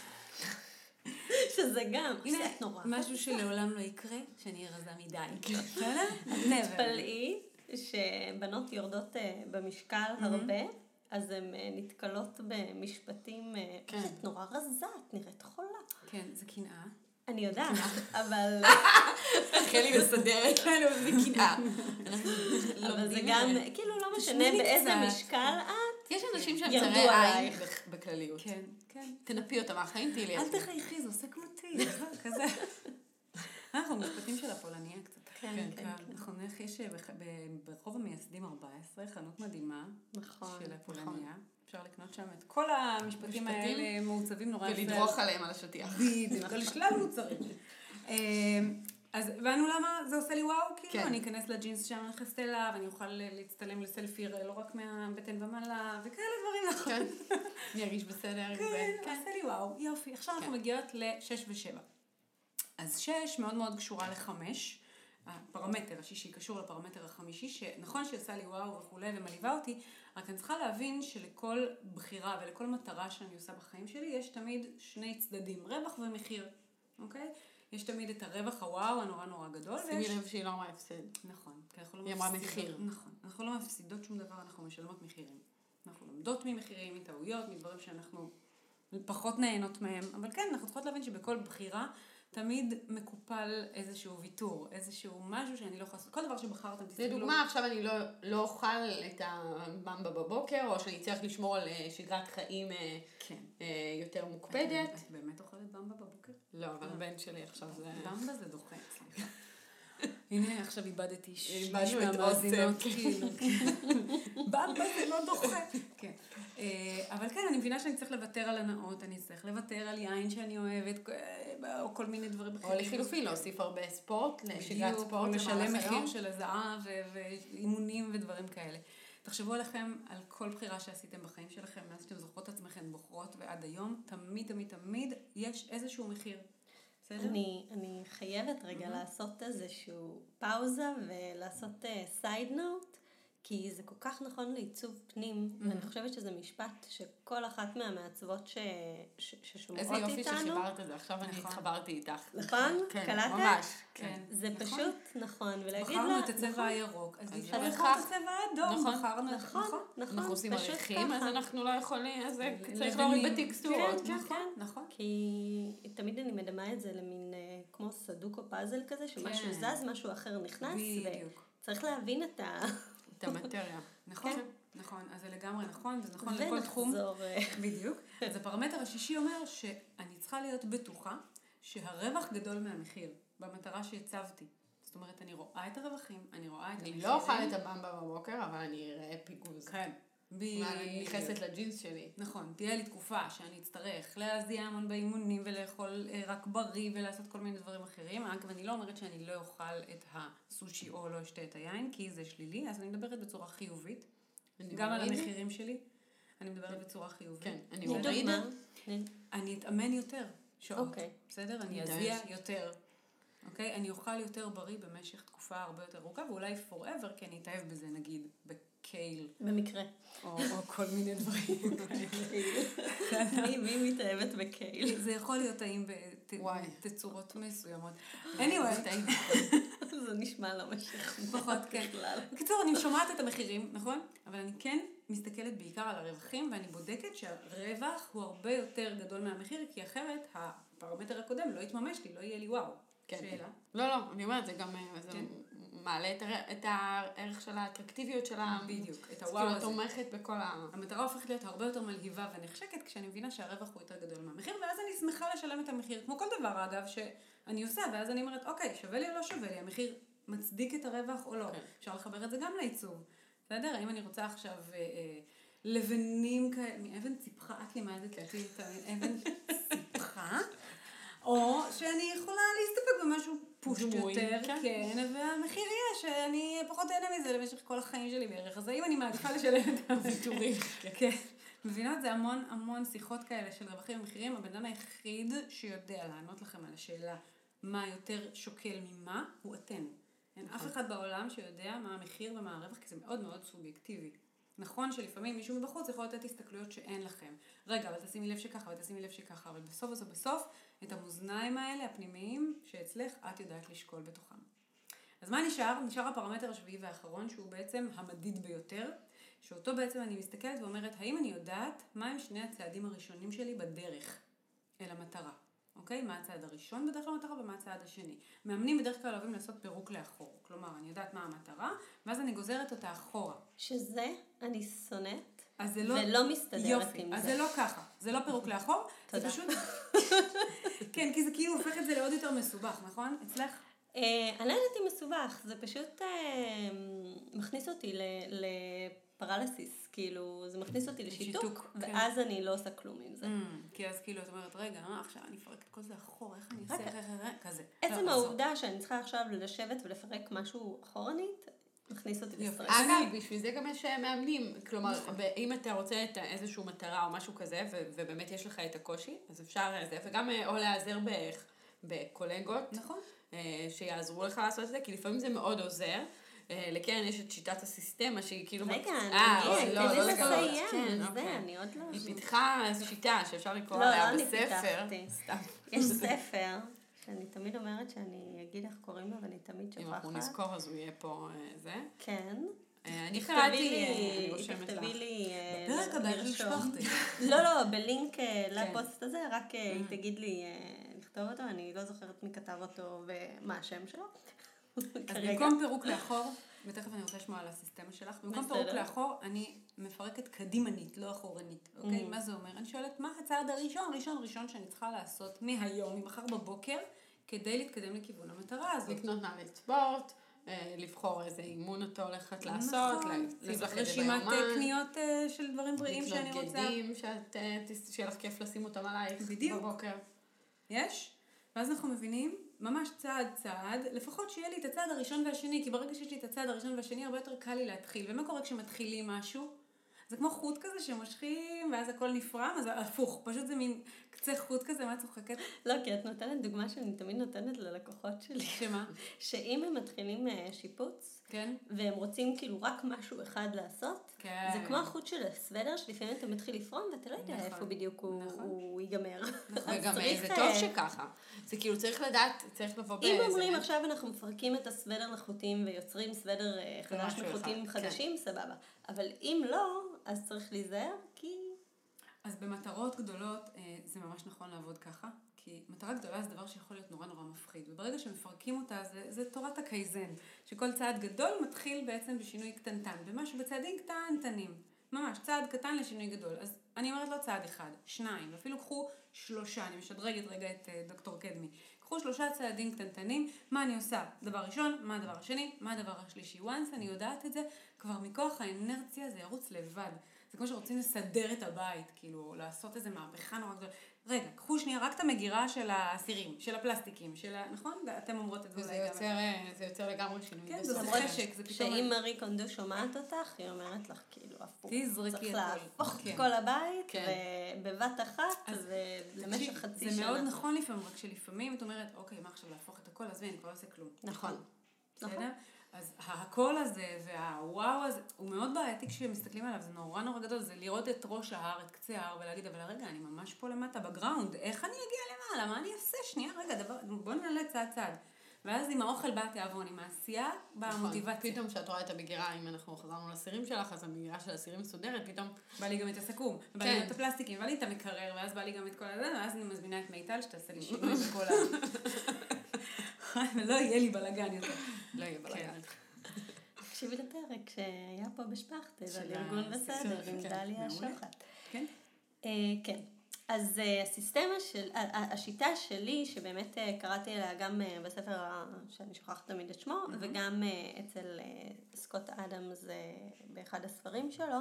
שזה גם, הנה, נורא. משהו שלעולם לא יקרה, שאני אהיה רזה מדי. בסדר? never. תתפלאי שבנות יורדות אה, במשקל הרבה, אז הן אה, נתקלות במשפטים, כן. את נורא רזה, את נראית חולה. כן, זה קנאה. אני יודעת, אבל רחלי מסדרת לנו איזה קנאה. אנחנו אבל זה גם. כאילו לא משנה באיזה. משקל את. יש אנשים שהם צרי עין בכלליות. כן, כן. תנפי אותם מהחיים, תהיי לי. אל תחייכי, זה עושה כמו טיל, כזה. אנחנו משפטים של הפולניה קצת. כן, כן, כן, כן, נכון, איך יש ב- ברחוב המייסדים 14, חנות מדהימה נכון. של הפולניה. אפשר לקנות שם את כל המשפטים משפטים? האלה מעוצבים נורא יפה. ולדרוך עליהם על השטיח. בדיוק, על שלל מוצרים. אה, אז הבנו למה זה עושה לי וואו, כאילו כן. אני אכנס לג'ינס שם, אני נכנסת אליו, ואני אוכל להצטלם לסלפי לא רק מהבטן ומעלה, וכאלה דברים, נכון. כן. אני ארגיש בסדר עם זה. כן, עשה לי וואו, יופי. עכשיו אנחנו מגיעות ל-6 ו-7. אז 6 מאוד מאוד קשורה ל-5. הפרמטר השישי קשור לפרמטר החמישי, שנכון שעשה לי וואו וכולי ומלהיבה אותי, רק אני צריכה להבין שלכל בחירה ולכל מטרה שאני עושה בחיים שלי, יש תמיד שני צדדים, רווח ומחיר, אוקיי? יש תמיד את הרווח הוואו הנורא נורא גדול, שימי לב שהיא לא אמרה הפסד. נכון, כי אנחנו לא היא אמרה מחיר. נכון, אנחנו לא מפסידות שום דבר, אנחנו משלמות מחירים. אנחנו לומדות ממחירים, מטעויות, מדברים שאנחנו פחות נהנות מהם, אבל כן, אנחנו צריכות להבין שבכל בחירה תמיד מקופל איזשהו ויתור, איזשהו משהו שאני לא יכולה לעשות. כל דבר שבחרתם, תסתכלו. לדוגמה, עכשיו אני לא, לא אוכל את הבמבה בבוקר, או שאני צריך לשמור על אה, שגרת חיים אה, כן. אה, יותר מוקפדת. את באמת אוכלת במבה בבוקר? לא, אבל הבן שלי עכשיו זה... במבה זה דוחה, סליחה. הנה, עכשיו איבדתי שליש מהמאזינות. כאילו, כן. במבה זה לא דוחה. כן. אה, אבל כן, אני מבינה שאני צריך לוותר על הנאות, אני צריך לוותר על יין שאני אוהבת, אה, או כל מיני דברים או לחילופין, להוסיף הרבה ספורט, לשגרת ספורט לשלם. מחיר של הזעה ואימונים ודברים כאלה. תחשבו עליכם על כל בחירה שעשיתם בחיים שלכם, מאז שאתם זוכרות את עצמכם בוחרות ועד היום, תמיד תמיד תמיד יש איזשהו מחיר. בסדר? אני, אני חייבת רגע לעשות איזשהו פאוזה ולעשות סייד נוט, כי זה כל כך נכון לעיצוב פנים, Mm-hmm. ואני חושבת שזה משפט שכל אחת מהמעצבות ש... ש... ששומעות איזה איתנו, יופי שחיברת את זה, עכשיו אני נכון. התחברתי איתך. נכון? כן, קלטת? ממש. כן. זה נכון. פשוט נכון, ולהגיד לה... בחרנו את הצבע נכון, הירוק, אז אז לבחור את הצבע האדום, נכון. בחרנו את נכון, נכון. נכון, אנחנו עושים פשוט עריכים, אז ככה. אנחנו לא יכולים, אז זה צריך. להוריד בטקסטורות. כן, נכון, נכון. כי תמיד אני מדמה את זה למין אה, כמו סדוקו פאזל כזה, שמשהו כן. זז, משהו אחר נכנס. וצריך להבין את ה... את המטריה. נכון, כן. נכון, אז זה לגמרי נכון, וזה נכון לכל תחום. ונחזור... אה, בדיוק. אז הפרמטר השישי אומר שאני צריכה להיות בטוחה שהרווח גדול מהמחיר, במטרה שהצבתי. זאת אומרת, אני רואה את הרווחים, אני רואה את אני המחירים. לא אוכל את הבמבה בבוקר, אבל אני אראה פיגוז. כן. ואני בדיוק. נכנסת לג'ינס שלי. נכון, תהיה לי תקופה שאני אצטרך להזיע המון באימונים ולאכול אה, רק בריא ולעשות כל מיני דברים אחרים. אגב, אני לא אומרת שאני לא אוכל את הסושי או לא אשתה את היין, כי זה שלילי, אז אני מדברת בצורה חיובית. אני גם על. המחירים שלי, אני מדברת בצורה חיובית. כן, אני. תני- אני אתאמן יותר שעות, אוקיי. בסדר? אני אני אזיע. יותר, אוקיי? אני אוכל יותר בריא במשך תקופה הרבה יותר ארוכה, ואולי forever, כי אני אתאהב בזה, נגיד, בקייל, במקרה. או, או כל מיני דברים. מי מי מתאהבת בקייל? זה יכול להיות טעים. בתצורות מסוימות. anyway. זה נשמע לא משכנע פחות, כן. בקיצור, אני שומעת את המחירים, נכון? אבל אני כן מסתכלת בעיקר על הרווחים, ואני בודקת שהרווח הוא הרבה יותר גדול מהמחיר, כי אחרת הפרמטר הקודם לא יתממש לי, לא יהיה לי וואו. כן. שאלה. לא, לא, אני אומרת, זה גם אה, כן. מעלה את הר- את הערך של האטרקטיביות של ה... בדיוק, את הוואו כאילו, הזה. תומכת בכל ה... המטרה הופכת להיות הרבה יותר מלהיבה ונחשקת כשאני מבינה שהרווח הוא יותר גדול מהמחיר, ואז אני שמחה לשלם את המחיר, כמו כל דבר אגב שאני עושה, ואז אני אומרת, אוקיי, שווה לי או לא שווה לי, המחיר מצדיק את הרווח או לא. כן. אפשר לחבר את זה גם לעיצוב. בסדר? האם אני רוצה עכשיו אה, אה, לבנים כאלה, מאבן ציפחה, את לימדת אותי את האבן ציפחה, או שאני יכולה להסתפק במשהו פושט יותר, כן. כן, והמחיר יהיה שאני פחות אהנה מזה למשך כל החיים שלי בערך. אז האם אני מעדיפה לשלם את הוויתורים? כן. מבינות? זה המון המון שיחות כאלה של רווחים ומחירים. הבן אדם היחיד שיודע לענות לכם על השאלה מה יותר שוקל ממה, הוא אתם. אין אף אחד בעולם שיודע מה המחיר ומה הרווח, כי זה מאוד מאוד סובייקטיבי. נכון שלפעמים מישהו מבחוץ יכול לתת הסתכלויות שאין לכם. רגע, אבל תשימי לב שככה, אבל תשימי לב שככה, אבל בסוף בסוף בסוף, את המאזניים האלה, הפנימיים, שאצלך, את יודעת לשקול בתוכם. אז מה נשאר? נשאר הפרמטר השביעי והאחרון, שהוא בעצם המדיד ביותר, שאותו בעצם אני מסתכלת ואומרת, האם אני יודעת מהם שני הצעדים הראשונים שלי בדרך אל המטרה? אוקיי? מה הצעד הראשון בדרך למטרה ומה הצעד השני. מאמנים בדרך כלל אוהבים לעשות פירוק לאחור. כלומר, אני יודעת מה המטרה, ואז אני גוזרת אותה אחורה. שזה אני שונאת, אז זה לא... ולא מסתדרת יופי, עם אז זה. זה לא ככה. זה לא פירוק לאחור, זה תודה. פשוט... כן, כי זה כאילו הופך את זה לעוד יותר מסובך, נכון? אצלך? אה, אני לא יודעת אם מסובך, זה פשוט אה, מכניס אותי ל- לפרליסיס, כאילו, זה מכניס אותי לשיתוק, כן. ואז אני לא עושה כלום עם זה. כי אז כאילו את אומרת, רגע, עכשיו אני אפרק את כל זה אחורה, איך אני אעשה, כזה. עצם לא, עזוב. העובדה שאני צריכה עכשיו לשבת ולפרק משהו אחורנית, מכניס אותי. לסטרס. אגב, בשביל זה גם יש אה, מאמנים. כלומר, נכון. אם אתה רוצה את איזושהי מטרה או משהו כזה, ובאמת יש לך את הקושי, אז אפשר אה, זה, וגם אה, או להיעזר בקולגות, נכון. אה, שיעזרו לך לעשות את זה, כי לפעמים זה מאוד עוזר. אה, לקרן יש את שיטת הסיסטמה שהיא כאילו... רגע, אה, אני לא, לא. לסיים, כן, זה, אוקיי. אני עוד לא... היא פיתחה שיטה שאפשר לקרוא לא, עליה לא אני בספר. פיתחתי. יש ספר, שאני תמיד אומרת שאני אגיד איך קוראים לו, ואני תמיד אם אנחנו שוכחת. נזכור אז הוא יהיה פה אה, זה. כן. אה, אני קראתי, אה, אני רושמת לך. תכתבי לי... בפרק הבא. השפכתי. לא, לא, בלינק כן. לפוסט הזה, רק. היא תגיד לי לכתוב אותו, אני לא זוכרת מי כתב אותו ומה השם שלו. אז. במקום פירוק לאחור, ותכף אני רוצה לשמוע על הסיסטמה שלך, במקום. פירוק לאחור, אני מפרקת קדימנית, לא אחורנית, אוקיי? Mhm. מה זה אומר? אני שואלת, מה הצעד הראשון, ראשון, ראשון שאני צריכה לעשות מהיום, ממחר בבוקר, כדי להתקדם לכיוון המטרה הזאת? לקנות נעלי ספורט, אה, לבחור איזה אימון אתה הולכת לעשות, נכון. להציב לעשות לך את זה רשימת אה, קניות אה, של דברים בריאים שאני לקנות רוצה. בגדים אה, תס- שיהיה לך כיף לשים אותם עלייך. בבוקר. יש? ואז אנחנו מבינים, ממש צעד צעד, לפחות שיהיה לי את הצעד הראשון והשני, כי ברגע שיש לי את הצעד הראשון והשני, הרבה יותר קל לי להתחיל. ומה קורה כשמתחילים משהו? זה כמו חוט כזה שמושכים, ואז הכל נפרם, אז הפוך, פשוט זה מין קצה חוט כזה, מה את צוחקת? לא, כי את נותנת דוגמה שאני תמיד נותנת ללקוחות שלי. שמה? שאם הם מתחילים אה, שיפוץ, כן? והם רוצים כאילו רק משהו אחד לעשות, כן. זה כמו החוט של הסוודר, שלפעמים אתה מתחיל לפרום ואתה לא יודע נכון. איפה בדיוק הוא נכון. הוא ייגמר. אז וגם צריך, זה אה, טוב שככה. זה כאילו צריך לדעת, צריך לבוא אם באיזה... אומרים עכשיו אנחנו מפרקים את הסוודר לחוטים ויוצרים סוודר אה, חדש מחוטים אחד, חדשים, סבבה. אבל אם לא, אז צריך להיזהר. אז במטרות גדולות אה, זה ממש נכון לעבוד ככה, כי מטרה גדולה זה דבר שיכול להיות נורא נורא מפחיד, וברגע שמפרקים אותה זה, זה תורת הקייזן, שכל צעד גדול מתחיל בעצם בשינוי קטנטן, במשהו בצעדים קטנטנים, ממש צעד קטן לשינוי גדול. אז אני אומרת לא צעד אחד, שניים, ואפילו קחו שלושה, אני משדרגת רגע את אה, דוקטור קדמי. קחו שלושה צעדים קטנטנים, מה אני עושה? דבר ראשון, מה הדבר השני, מה הדבר השלישי. once אני יודעת את זה, כבר מכוח האנרציה זה ירוץ לבד. זה כמו שרוצים לסדר את הבית, כאילו, לעשות איזה מהפכה נורא גדולה. רגע, קחו שנייה רק את המגירה של האסירים, של הפלסטיקים, של ה... נכון? אתם אומרות את זה וזה אולי גם. יוצר, זה יוצר לגמרי שינוי. כן. זה למרות חשק, זה פתאום- שאם מארי קונדו שומעת אותך, היא אומרת לך כאילו הפוך. תזרקי צריך הכל. להפוך את כן. כל הבית, כן. ובבת אחת, אז ולמשך חצי זה שנה. מאוד נכון לפעמים, רק שלפעמים את אומרת, אוקיי, מה עכשיו להפוך את הכל, עזבי, אני כבר לא אעשה כלום. נכון. בסדר? נכון. אז הקול הזה והוואו הזה, הוא מאוד בעייתי כשמסתכלים עליו, זה נורא נורא גדול, זה לראות את ראש ההר, את קצה ההר, ולהגיד, אבל רגע, אני ממש פה למטה ב ground, איך אני אגיע למעלה, מה אני אעשה? שנייה, רגע, דבר, בוא נעלה צעד צעד. ואז עם האוכל בא התיאבון, עם העשייה באה נכון. המוטיבציה. פתאום כשאת רואה את המגירה, אם אנחנו חזרנו לסירים שלך, אז המגירה של הסירים מסודרת, פתאום... בא לי גם את הסכו"ם, בא לי כן. גם את הפלסטיקים, בא לי את המקרר, ואז בא לי גם את כל הזה, ואז אני מזמינה את מיטל שתעשה לי שינוי בכל ה... ולא יהיה לי בלאגן יותר. לא יהיה בלאגן. תקשיבי לפרק שהיה פה בשפכטל, על ארגון בסדר, עם כן, דליה. שוחט. כן? אה, כן. אז אה, הסיסטמה של, השיטה שלי, שבאמת אה, קראתי עליה גם בספר שאני שוכחת תמיד את שמו, וגם אה, אצל סקוט אדמס באחד הספרים שלו,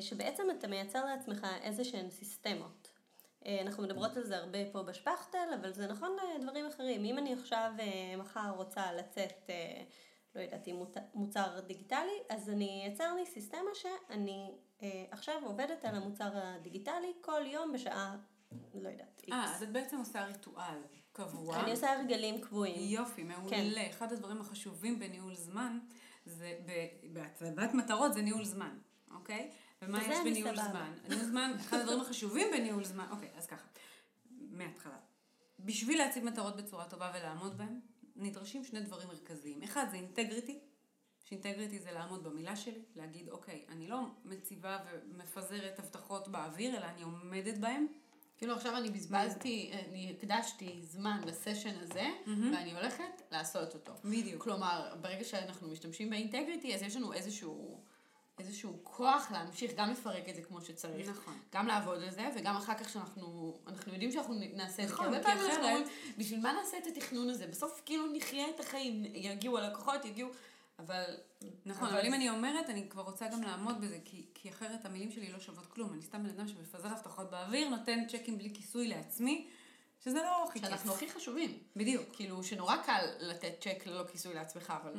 שבעצם אתה מייצר לעצמך איזה שהן סיסטמות. אה, אנחנו מדברות על זה הרבה פה בשפכטל, אבל זה נכון לדברים אחרים. אם אני עכשיו אה, מחר רוצה לצאת, אה, לא יודעת, עם מוצר דיגיטלי, אז אני אייצר לי סיסטמה שאני אה, עכשיו עובדת על המוצר הדיגיטלי כל יום בשעה, לא יודעת, אה, איקס. אז את בעצם עושה ריטואל קבוע. אני עושה הרגלים קבועים. יופי, מעולה. כן. אחד הדברים החשובים בניהול זמן, זה בהצבת מטרות זה ניהול זמן, אוקיי? ומה יש בניהול סבבה. זמן? ניהול זמן, אחד הדברים החשובים בניהול זמן, אוקיי, אז ככה, מההתחלה. בשביל להציב מטרות בצורה טובה ולעמוד בהן, נדרשים שני דברים מרכזיים. אחד זה אינטגריטי, שאינטגריטי זה לעמוד במילה שלי, להגיד, אוקיי, אני לא מציבה ומפזרת הבטחות באוויר, אלא אני עומדת בהן. כאילו עכשיו אני בזבזתי, אני הקדשתי זמן לסשן הזה, ואני הולכת לעשות אותו. בדיוק. כלומר, ברגע שאנחנו משתמשים באינטגריטי, אז יש לנו איזשהו, איזשהו כוח להמשיך גם לפרק את זה כמו שצריך. נכון. גם לעבוד על זה, וגם אחר כך שאנחנו, אנחנו יודעים שאנחנו נעשה את זה. נכון, כי הרבה פעמים אנחנו אומרים, בשביל מה נעשה את התכנון הזה? בסוף כאילו נחיה את החיים, יגיעו הלקוחות, יגיעו, אבל... נכון, אבל אם אני אומרת, אני כבר רוצה גם לעמוד בזה, כי, כי אחרת המילים שלי לא שוות כלום. אני סתם בן אדם שמפזר הבטחות באוויר, נותן צ'קים בלי כיסוי לעצמי, שזה לא הכי כיף. שאנחנו הכי חשובים. בדיוק. כאילו, שנורא קל לתת צ'ק ללא כיסוי לעצמך, אבל,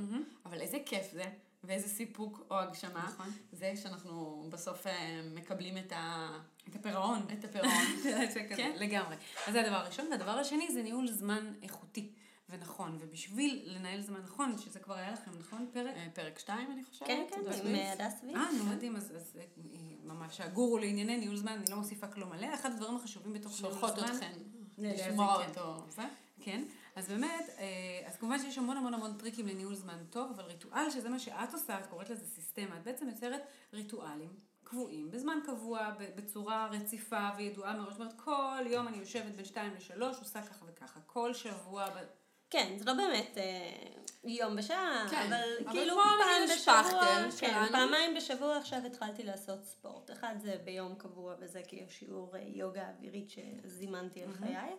אבל איזה כיף זה, ואיזה סיפוק או הגשמה, נכון. זה שאנחנו בסוף אה, מקבלים את, ה... את הפירעון. את הפירעון. כן. לגמרי. אז זה הדבר הראשון. והדבר השני זה ניהול זמן איכותי ונכון. ובשביל לנהל זמן נכון, שזה כבר היה לכם, נכון? פרק? אה, פרק 2, אני חושבת. כן, כן, עם. אה, הדס ויס. אה, נו מדהים, אז, אז היא ממש הגורו לענייני ניהול זמן, אני לא מוסיפה כלום עליה. אחד הדברים החשובים בתוך ניהול זמן. שולחות אתכן זה- לשמוע זה כן. אותו. זה? כן, אז באמת, אה, אז כמובן שיש המון המון המון טריקים לניהול זמן טוב, אבל ריטואל, שזה מה שאת עושה, את קוראת לזה סיסטמה, את בעצם יוצרת ריטואלים קבועים, בזמן קבוע, בצורה רציפה וידועה מראש, זאת אומרת, כל יום אני יושבת בין שתיים לשלוש, עושה ככה וככה, כל שבוע, ב- כן, זה לא באמת אה, יום בשעה, כן, אבל אבל כאילו פעם בשבוע, כן, שלנו. פעמיים בשבוע עכשיו התחלתי לעשות ספורט. אחד זה ביום קבוע וזה יש שיעור אה, יוגה אווירית שזימנתי על חיי.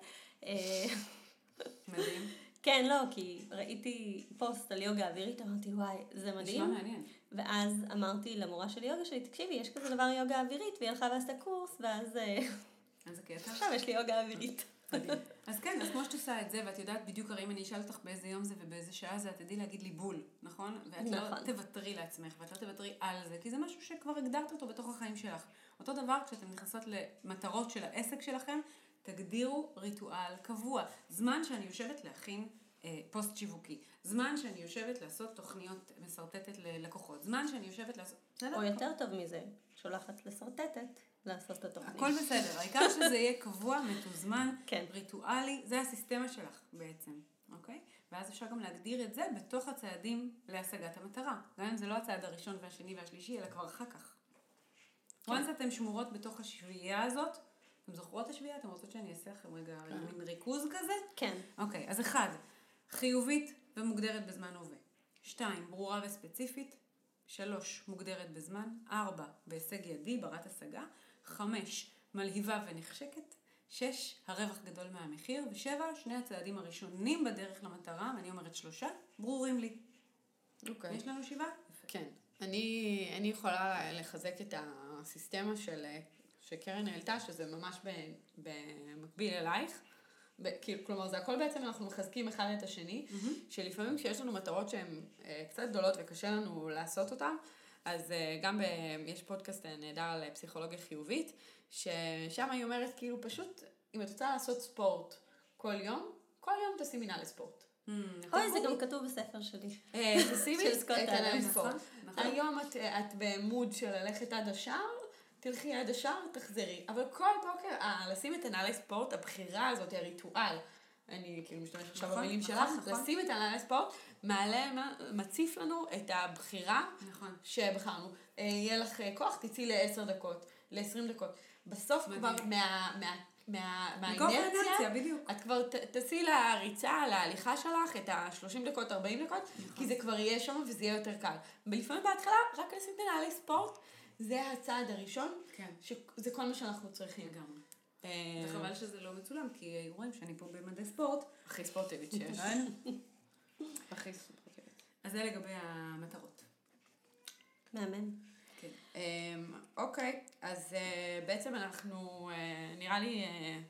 אה, מדהים. כן, לא, כי ראיתי פוסט על יוגה אווירית, אמרתי, וואי, זה נשמע מדהים. מעניין. ואז אמרתי למורה של יוגה שלי, תקשיבי, יש כזה דבר יוגה אווירית, והיא הלכה ועשתה קורס, ואז אה, איזה קטע. עכשיו יש לי יוגה אווירית. אז כן, אז כמו שאת עושה את זה, ואת יודעת בדיוק, הרי אם אני אשאל אותך באיזה יום זה ובאיזה שעה זה, את תדעי להגיד לי בול, נכון? ואת לא נכון. תוותרי לעצמך, ואת לא תוותרי על זה, כי זה משהו שכבר הגדרת אותו בתוך החיים שלך. אותו דבר כשאתן נכנסות למטרות של העסק שלכם, תגדירו ריטואל קבוע. זמן שאני יושבת להכין אה, פוסט שיווקי, זמן שאני יושבת לעשות תוכניות משרטטת ללקוחות, זמן שאני יושבת לעשות... בסדר? או יותר טוב מזה, שולחת לשרטטת לעשות את התוכנית. הכל בסדר, העיקר שזה יהיה קבוע, מתוזמן, כן. ריטואלי, זה הסיסטמה שלך בעצם, אוקיי? ואז אפשר גם להגדיר את זה בתוך הצעדים להשגת המטרה. גם אם זה לא הצעד הראשון והשני והשלישי, אלא כבר אחר כך. כן. once אתם שמורות בתוך השביעייה הזאת, אתם זוכרות את השביעייה? אתם רוצות שאני אעשה לכם רגע מין ריכוז כזה? כן. אוקיי, אז אחד, חיובית ומוגדרת בזמן הווה. שתיים, ברורה וספציפית. שלוש, מוגדרת בזמן. ארבע, בהישג ידי, ברת השגה. חמש, מלהיבה ונחשקת. שש, הרווח גדול מהמחיר. ושבע, שני הצעדים הראשונים בדרך למטרה, ואני אומרת שלושה, ברורים לי. אוקיי. יש לנו שבעה? כן. אני, אני יכולה לחזק את הסיסטמה של, שקרן העלתה, שזה ממש ב, במקביל אלייך. כאילו, כלומר, זה הכל בעצם, אנחנו מחזקים אחד את השני, שלפעמים כשיש לנו מטרות שהן אה, קצת גדולות וקשה לנו לעשות אותן, אז אה, גם ב, יש פודקאסט אה, נהדר על פסיכולוגיה חיובית, ששם היא אומרת, כאילו, פשוט, אם את רוצה לעשות ספורט כל יום, כל יום תשימי נעלי ספורט. אוי, זה גם כתוב בספר שלי. תשימי את אדמס, ספורט. נכון? היום את, את במוד של ללכת עד השער, תלכי עד השער, תחזרי. אבל כל בוקר, אה, לשים את הנעלי ספורט, הבחירה הזאת, הריטואל, אני כאילו משתמשת עכשיו נכון, במילים נכון, שלך, נכון. לשים את הנעלי ספורט, מעלה, מציף לנו את הבחירה נכון. שבחרנו. אה, יהיה לך אה, כוח, תצאי לעשר דקות, לעשרים דקות. בסוף. כבר מה... מה מהאינרציה. את כבר תעשי לריצה, להליכה שלך, את ה-30 דקות, 40 דקות, כי זה כבר יהיה שם וזה יהיה יותר קל. ולפעמים בהתחלה, רק לשים את הנעלי ספורט, זה הצעד הראשון, כן. שזה כל מה שאנחנו צריכים. לגמרי. אה, וחבל שזה לא מצולם, כי רואים שאני פה במדי ספורט. הכי ספורטיבית שיש. נכון? הכי ספורטיבית. אז זה לגבי המטרות. מהמם. כן. אמ, אוקיי, אז אה, בעצם אנחנו, אה, נראה לי, אה,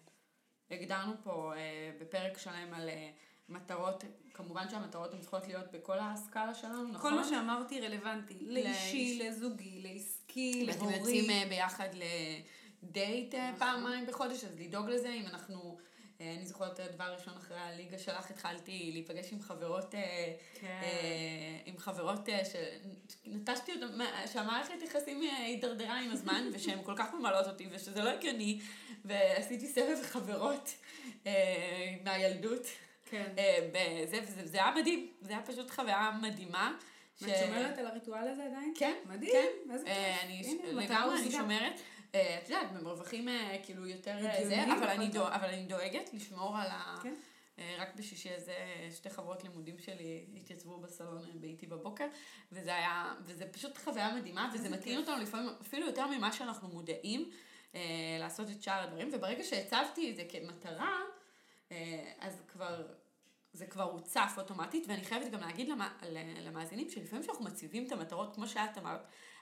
הגדרנו פה אה, בפרק שלם על אה, מטרות, כמובן שהמטרות הן צריכות להיות בכל הסקאלה שלנו, נכון? כל מה שאמרתי רלוונטי, לאישי, לאיש. לזוגי, לעסקי, אם אתם יוצאים להורי. אה, ביחד לדייט אה, נכון. פעמיים בחודש, אז לדאוג לזה. אם אנחנו, אה, אני זוכרת אה, דבר ראשון אחרי הליגה שלך, התחלתי להיפגש עם חברות, כן. עם חברות שנטשתי אותן, שהמערכת יחסים הידרדרה עם הזמן, ושהן כל כך ממלאות אותי, ושזה לא הגיוני, ועשיתי סבב חברות מהילדות. כן. בזה, וזה זה היה מדהים, זה היה פשוט חוויה מדהימה. ואת שומרת על הריטואל הזה עדיין? כן, מדהים, כן. איזה אה, כיף. אני לגמרי, אני. שומרת. אה, את יודעת, במרווחים אה, כאילו יותר זה, אבל אני דואגת לשמור על ה... כן. רק בשישי הזה שתי חברות לימודים שלי התייצבו בסלון באיתי בבוקר, וזה היה, וזה פשוט חוויה מדהימה, וזה כיף. אותנו לפעמים אפילו יותר ממה שאנחנו מודעים לעשות את שאר הדברים, וברגע שהצבתי את זה כמטרה, אז כבר, זה כבר הוצף אוטומטית, ואני חייבת גם להגיד למ, למאזינים שלפעמים כשאנחנו מציבים את המטרות, כמו שאת אמרת,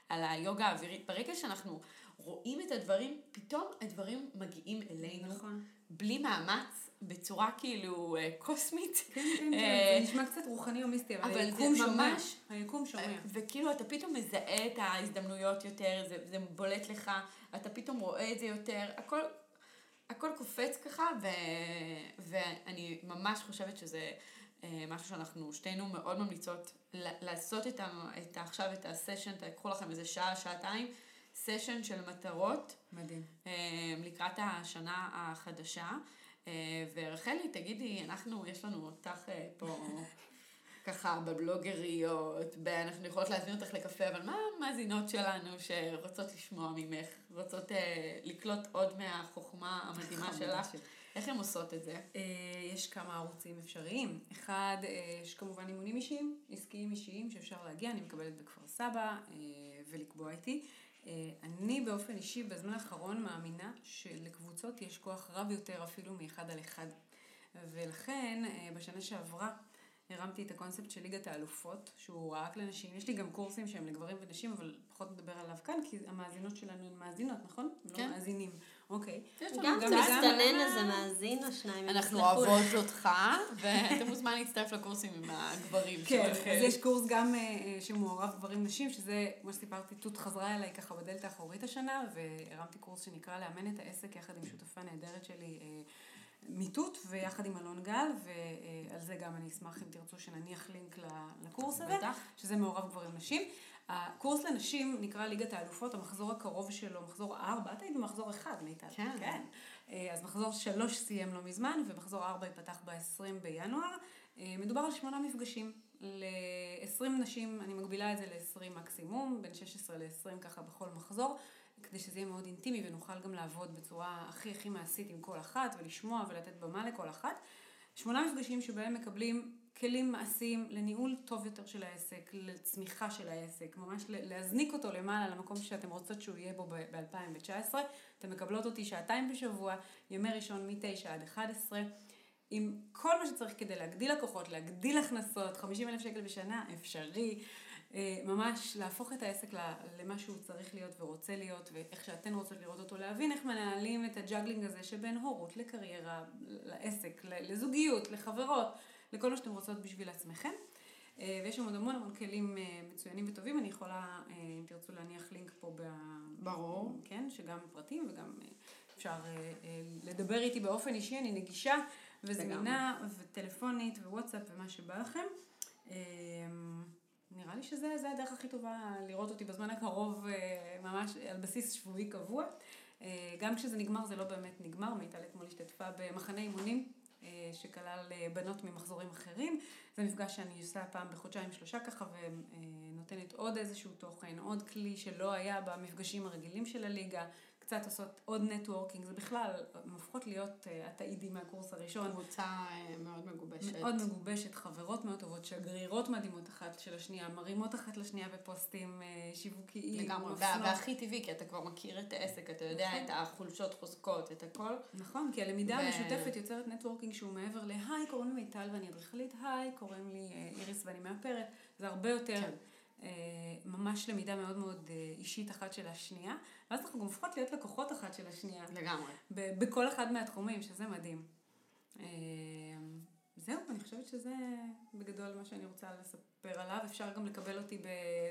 על היוגה האווירית, ברגע שאנחנו רואים את הדברים, פתאום הדברים מגיעים אלינו, נכון. בלי מאמץ, בצורה כאילו אה, קוסמית. כן, כן, אה, כן, זה נשמע קצת רוחני או מיסטי, אבל היקום שומע. היקום שומע. וכאילו אתה פתאום מזהה את ההזדמנויות יותר, זה, זה בולט לך, אתה פתאום רואה את זה יותר, הכל, הכל קופץ ככה, ו, ואני ממש חושבת שזה אה, משהו שאנחנו שתינו מאוד ממליצות לעשות את, ה, את ה, עכשיו את הסשן, תקחו לכם איזה שעה, שעתיים, סשן של מטרות. מדהים. אה, לקראת השנה החדשה. אה, ורחלי, תגידי, אנחנו, יש לנו אותך פה ככה בבלוגריות, ב- אנחנו יכולות להזמין אותך לקפה, אבל מה המאזינות שלנו שרוצות לשמוע ממך, רוצות אה, לקלוט עוד מהחוכמה המדהימה שלך? שלי. איך הן עושות את זה? אה, יש כמה ערוצים אפשריים. אחד, אה, יש כמובן אימונים אישיים, עסקיים אישיים שאפשר להגיע, אני מקבלת בכפר סבא אה, ולקבוע איתי. אה, אני באופן אישי בזמן האחרון מאמינה שלקבוצות יש כוח רב יותר אפילו מאחד על אחד. ולכן אה, בשנה שעברה הרמתי את הקונספט של ליגת האלופות, שהוא רק לנשים. יש לי גם קורסים שהם לגברים ונשים, אבל פחות נדבר עליו כאן, כי המאזינות שלנו הן מאזינות, נכון? כן. לא מאזינים. אוקיי. יש לנו גם. מסתנן איזה מאזין או שניים. אנחנו. אוהבות אותך, ואתה מוזמן להצטרף לקורסים עם הגברים כן. אז יש קורס גם אה, אה, שמעורב גברים נשים, שזה, כמו שסיפרתי, תות חזרה אליי ככה בדלת האחורית השנה, והרמתי קורס שנקרא לאמן את העסק יחד עם שותפה נהדרת שלי, מתות, ויחד עם אלון גל, ועל זה גם אני אשמח אם תרצו שנניח לינק לקורס הזה, בטח. שזה מעורב גברים נשים. הקורס לנשים נקרא ליגת האלופות, המחזור הקרוב שלו, מחזור ארבע, את היית במחזור אחד, מיטל. כן. כן. אה, אז מחזור שלוש סיים לא מזמן, ומחזור ארבע ייפתח ב-20 בינואר. אה, מדובר על שמונה מפגשים. ל-20 נשים, אני מגבילה את זה ל-20 מקסימום, בין 16 ל-20 ככה בכל מחזור, כדי שזה יהיה מאוד אינטימי ונוכל גם לעבוד בצורה הכי הכי מעשית עם כל אחת, ולשמוע ולתת במה לכל אחת. שמונה מפגשים שבהם מקבלים כלים מעשיים לניהול טוב יותר של העסק, לצמיחה של העסק, ממש להזניק אותו למעלה למקום שאתם רוצות שהוא יהיה בו ב-2019. אתן מקבלות אותי שעתיים בשבוע, ימי ראשון מ-9 עד 11. עם כל מה שצריך כדי להגדיל לקוחות, להגדיל הכנסות, 50 אלף שקל בשנה, אפשרי. אה, ממש להפוך את העסק למה שהוא צריך להיות ורוצה להיות, ואיך שאתן רוצות לראות אותו, להבין איך מנהלים את ה juggling הזה שבין הורות לקריירה, לעסק, לזוגיות, לחברות, לכל מה שאתם רוצות בשביל עצמכם. אה, ויש שם עוד המון המון כלים אה, מצוינים וטובים, אני יכולה, אם תרצו להניח לינק פה ב... ברור. כן, שגם פרטים וגם אפשר לדבר איתי באופן אישי, אני נגישה וזמינה וטלפונית ווואטסאפ ומה שבא לכם. אה, נראה לי שזה זה הדרך הכי טובה לראות אותי בזמן הקרוב אה, ממש על בסיס שבועי קבוע. אה, גם כשזה נגמר זה לא באמת נגמר, מיטל אתמול השתתפה במחנה אימונים אה, שכלל בנות ממחזורים אחרים. זה מפגש שאני עושה פעם בחודשיים שלושה ככה ונותנת עוד איזשהו תוכן, עוד כלי שלא היה במפגשים הרגילים של הליגה, קצת עושות עוד networking, זה בכלל, הן הופכות להיות אה, התאידים מהקורס הראשון. קבוצה אה, מאוד מגובשת. מאוד מגובשת, חברות מאוד טובות, שגרירות מדהימות אחת של השנייה, מרימות אחת לשנייה בפוסטים אה, שיווקיים. לגמרי, והכי טבעי, כי אתה כבר מכיר את העסק, אתה יודע נכון. את החולשות, חוזקות, את הכל. נכון, כי הלמידה ו- המשותפת יוצרת networking שהוא מעבר ל"היי, קוראים לי מיטל ואני אדריכלית", "היי, קוראים לי איריס ואני מאפרת", זה הרבה יותר כן. אה, ממש למידה מאוד מאוד אה, אישית אחת של השנייה, ואז אנחנו גם הופכות להיות לקוחות אחת של השנייה, לגמרי. ב- בכל אחד מהתחומים, שזה מדהים. אה, זהו, אני חושבת שזה בגדול מה שאני רוצה לספר עליו. אפשר גם לקבל אותי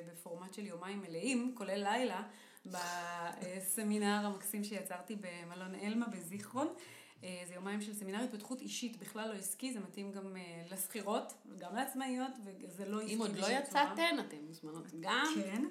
בפורמט של יומיים מלאים, כולל לילה, בסמינר המקסים שיצרתי במלון אלמה בזיכרון. אה, זה יומיים של סמינר התפתחות אישית, בכלל לא עסקי, זה מתאים גם אה, לשכירות וגם לעצמאיות, וזה לא עסקי. אם עוד לא. יצאתם, אתם מוזמנות גם. כן.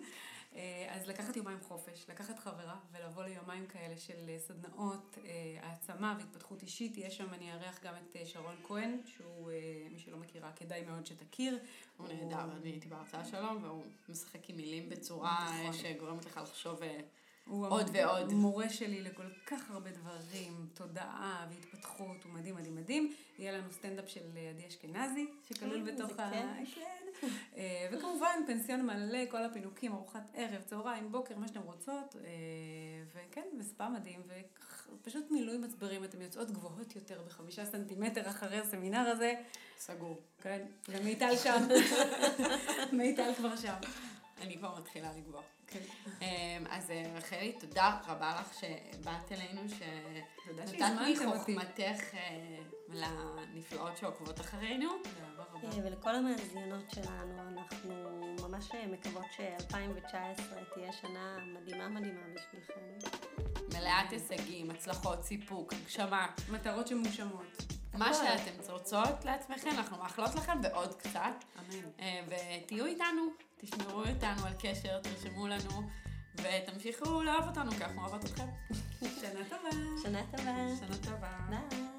אה, אז לקחת יומיים חופש, לקחת חברה ולבוא ליומיים כאלה של סדנאות, העצמה והתפתחות אישית. יש שם, אני אארח גם את שרון כהן, שהוא, מי שלא מכירה, כדאי מאוד שתכיר. הוא נהדר, אני הייתי בהרצאה שלו, והוא משחק עם מילים בצורה נכון. שגורמת לך לחשוב הוא עוד המ- ועוד. מורה שלי לכל כך הרבה דברים, תודעה והתפתחות, הוא מדהים מדהים מדהים. יהיה לנו סטנדאפ של אה, עדי אשכנזי, שכלול אה, בתוך ה... כן. אה, וכמובן פנסיון מלא, כל הפינוקים, ארוחת ערב, צהריים, בוקר, מה שאתם רוצות. וכן, וספה מדהים, ופשוט מילוי מצברים, אתם יוצאות גבוהות יותר בחמישה סנטימטר אחרי הסמינר הזה. סגור. כן, ומיטל שם. מיטל כבר שם. אני כבר מתחילה לגבוה. כן. אמ, אז אה, רחלי, תודה רבה לך שבאת אלינו, שנתת. מחוכמתך אה, לנפלאות שעוקבות אחרינו. אה, ולכל המאזינות שלנו, אנחנו ממש מקוות ש-2019 תהיה שנה מדהימה מדהימה בשבילכם. מלאת הישגים, הצלחות, סיפוק, הגשמה. מטרות שמושמות. מה. שאתם רוצות לעצמכם, אנחנו מאחלות לכם ועוד קצת. אמן. ותהיו איתנו, תשמרו איתנו על קשר, תרשמו לנו, ותמשיכו לאהוב אותנו, כי אנחנו אוהבות אתכם. שנה טובה. שנה טובה. שנה טובה. ביי.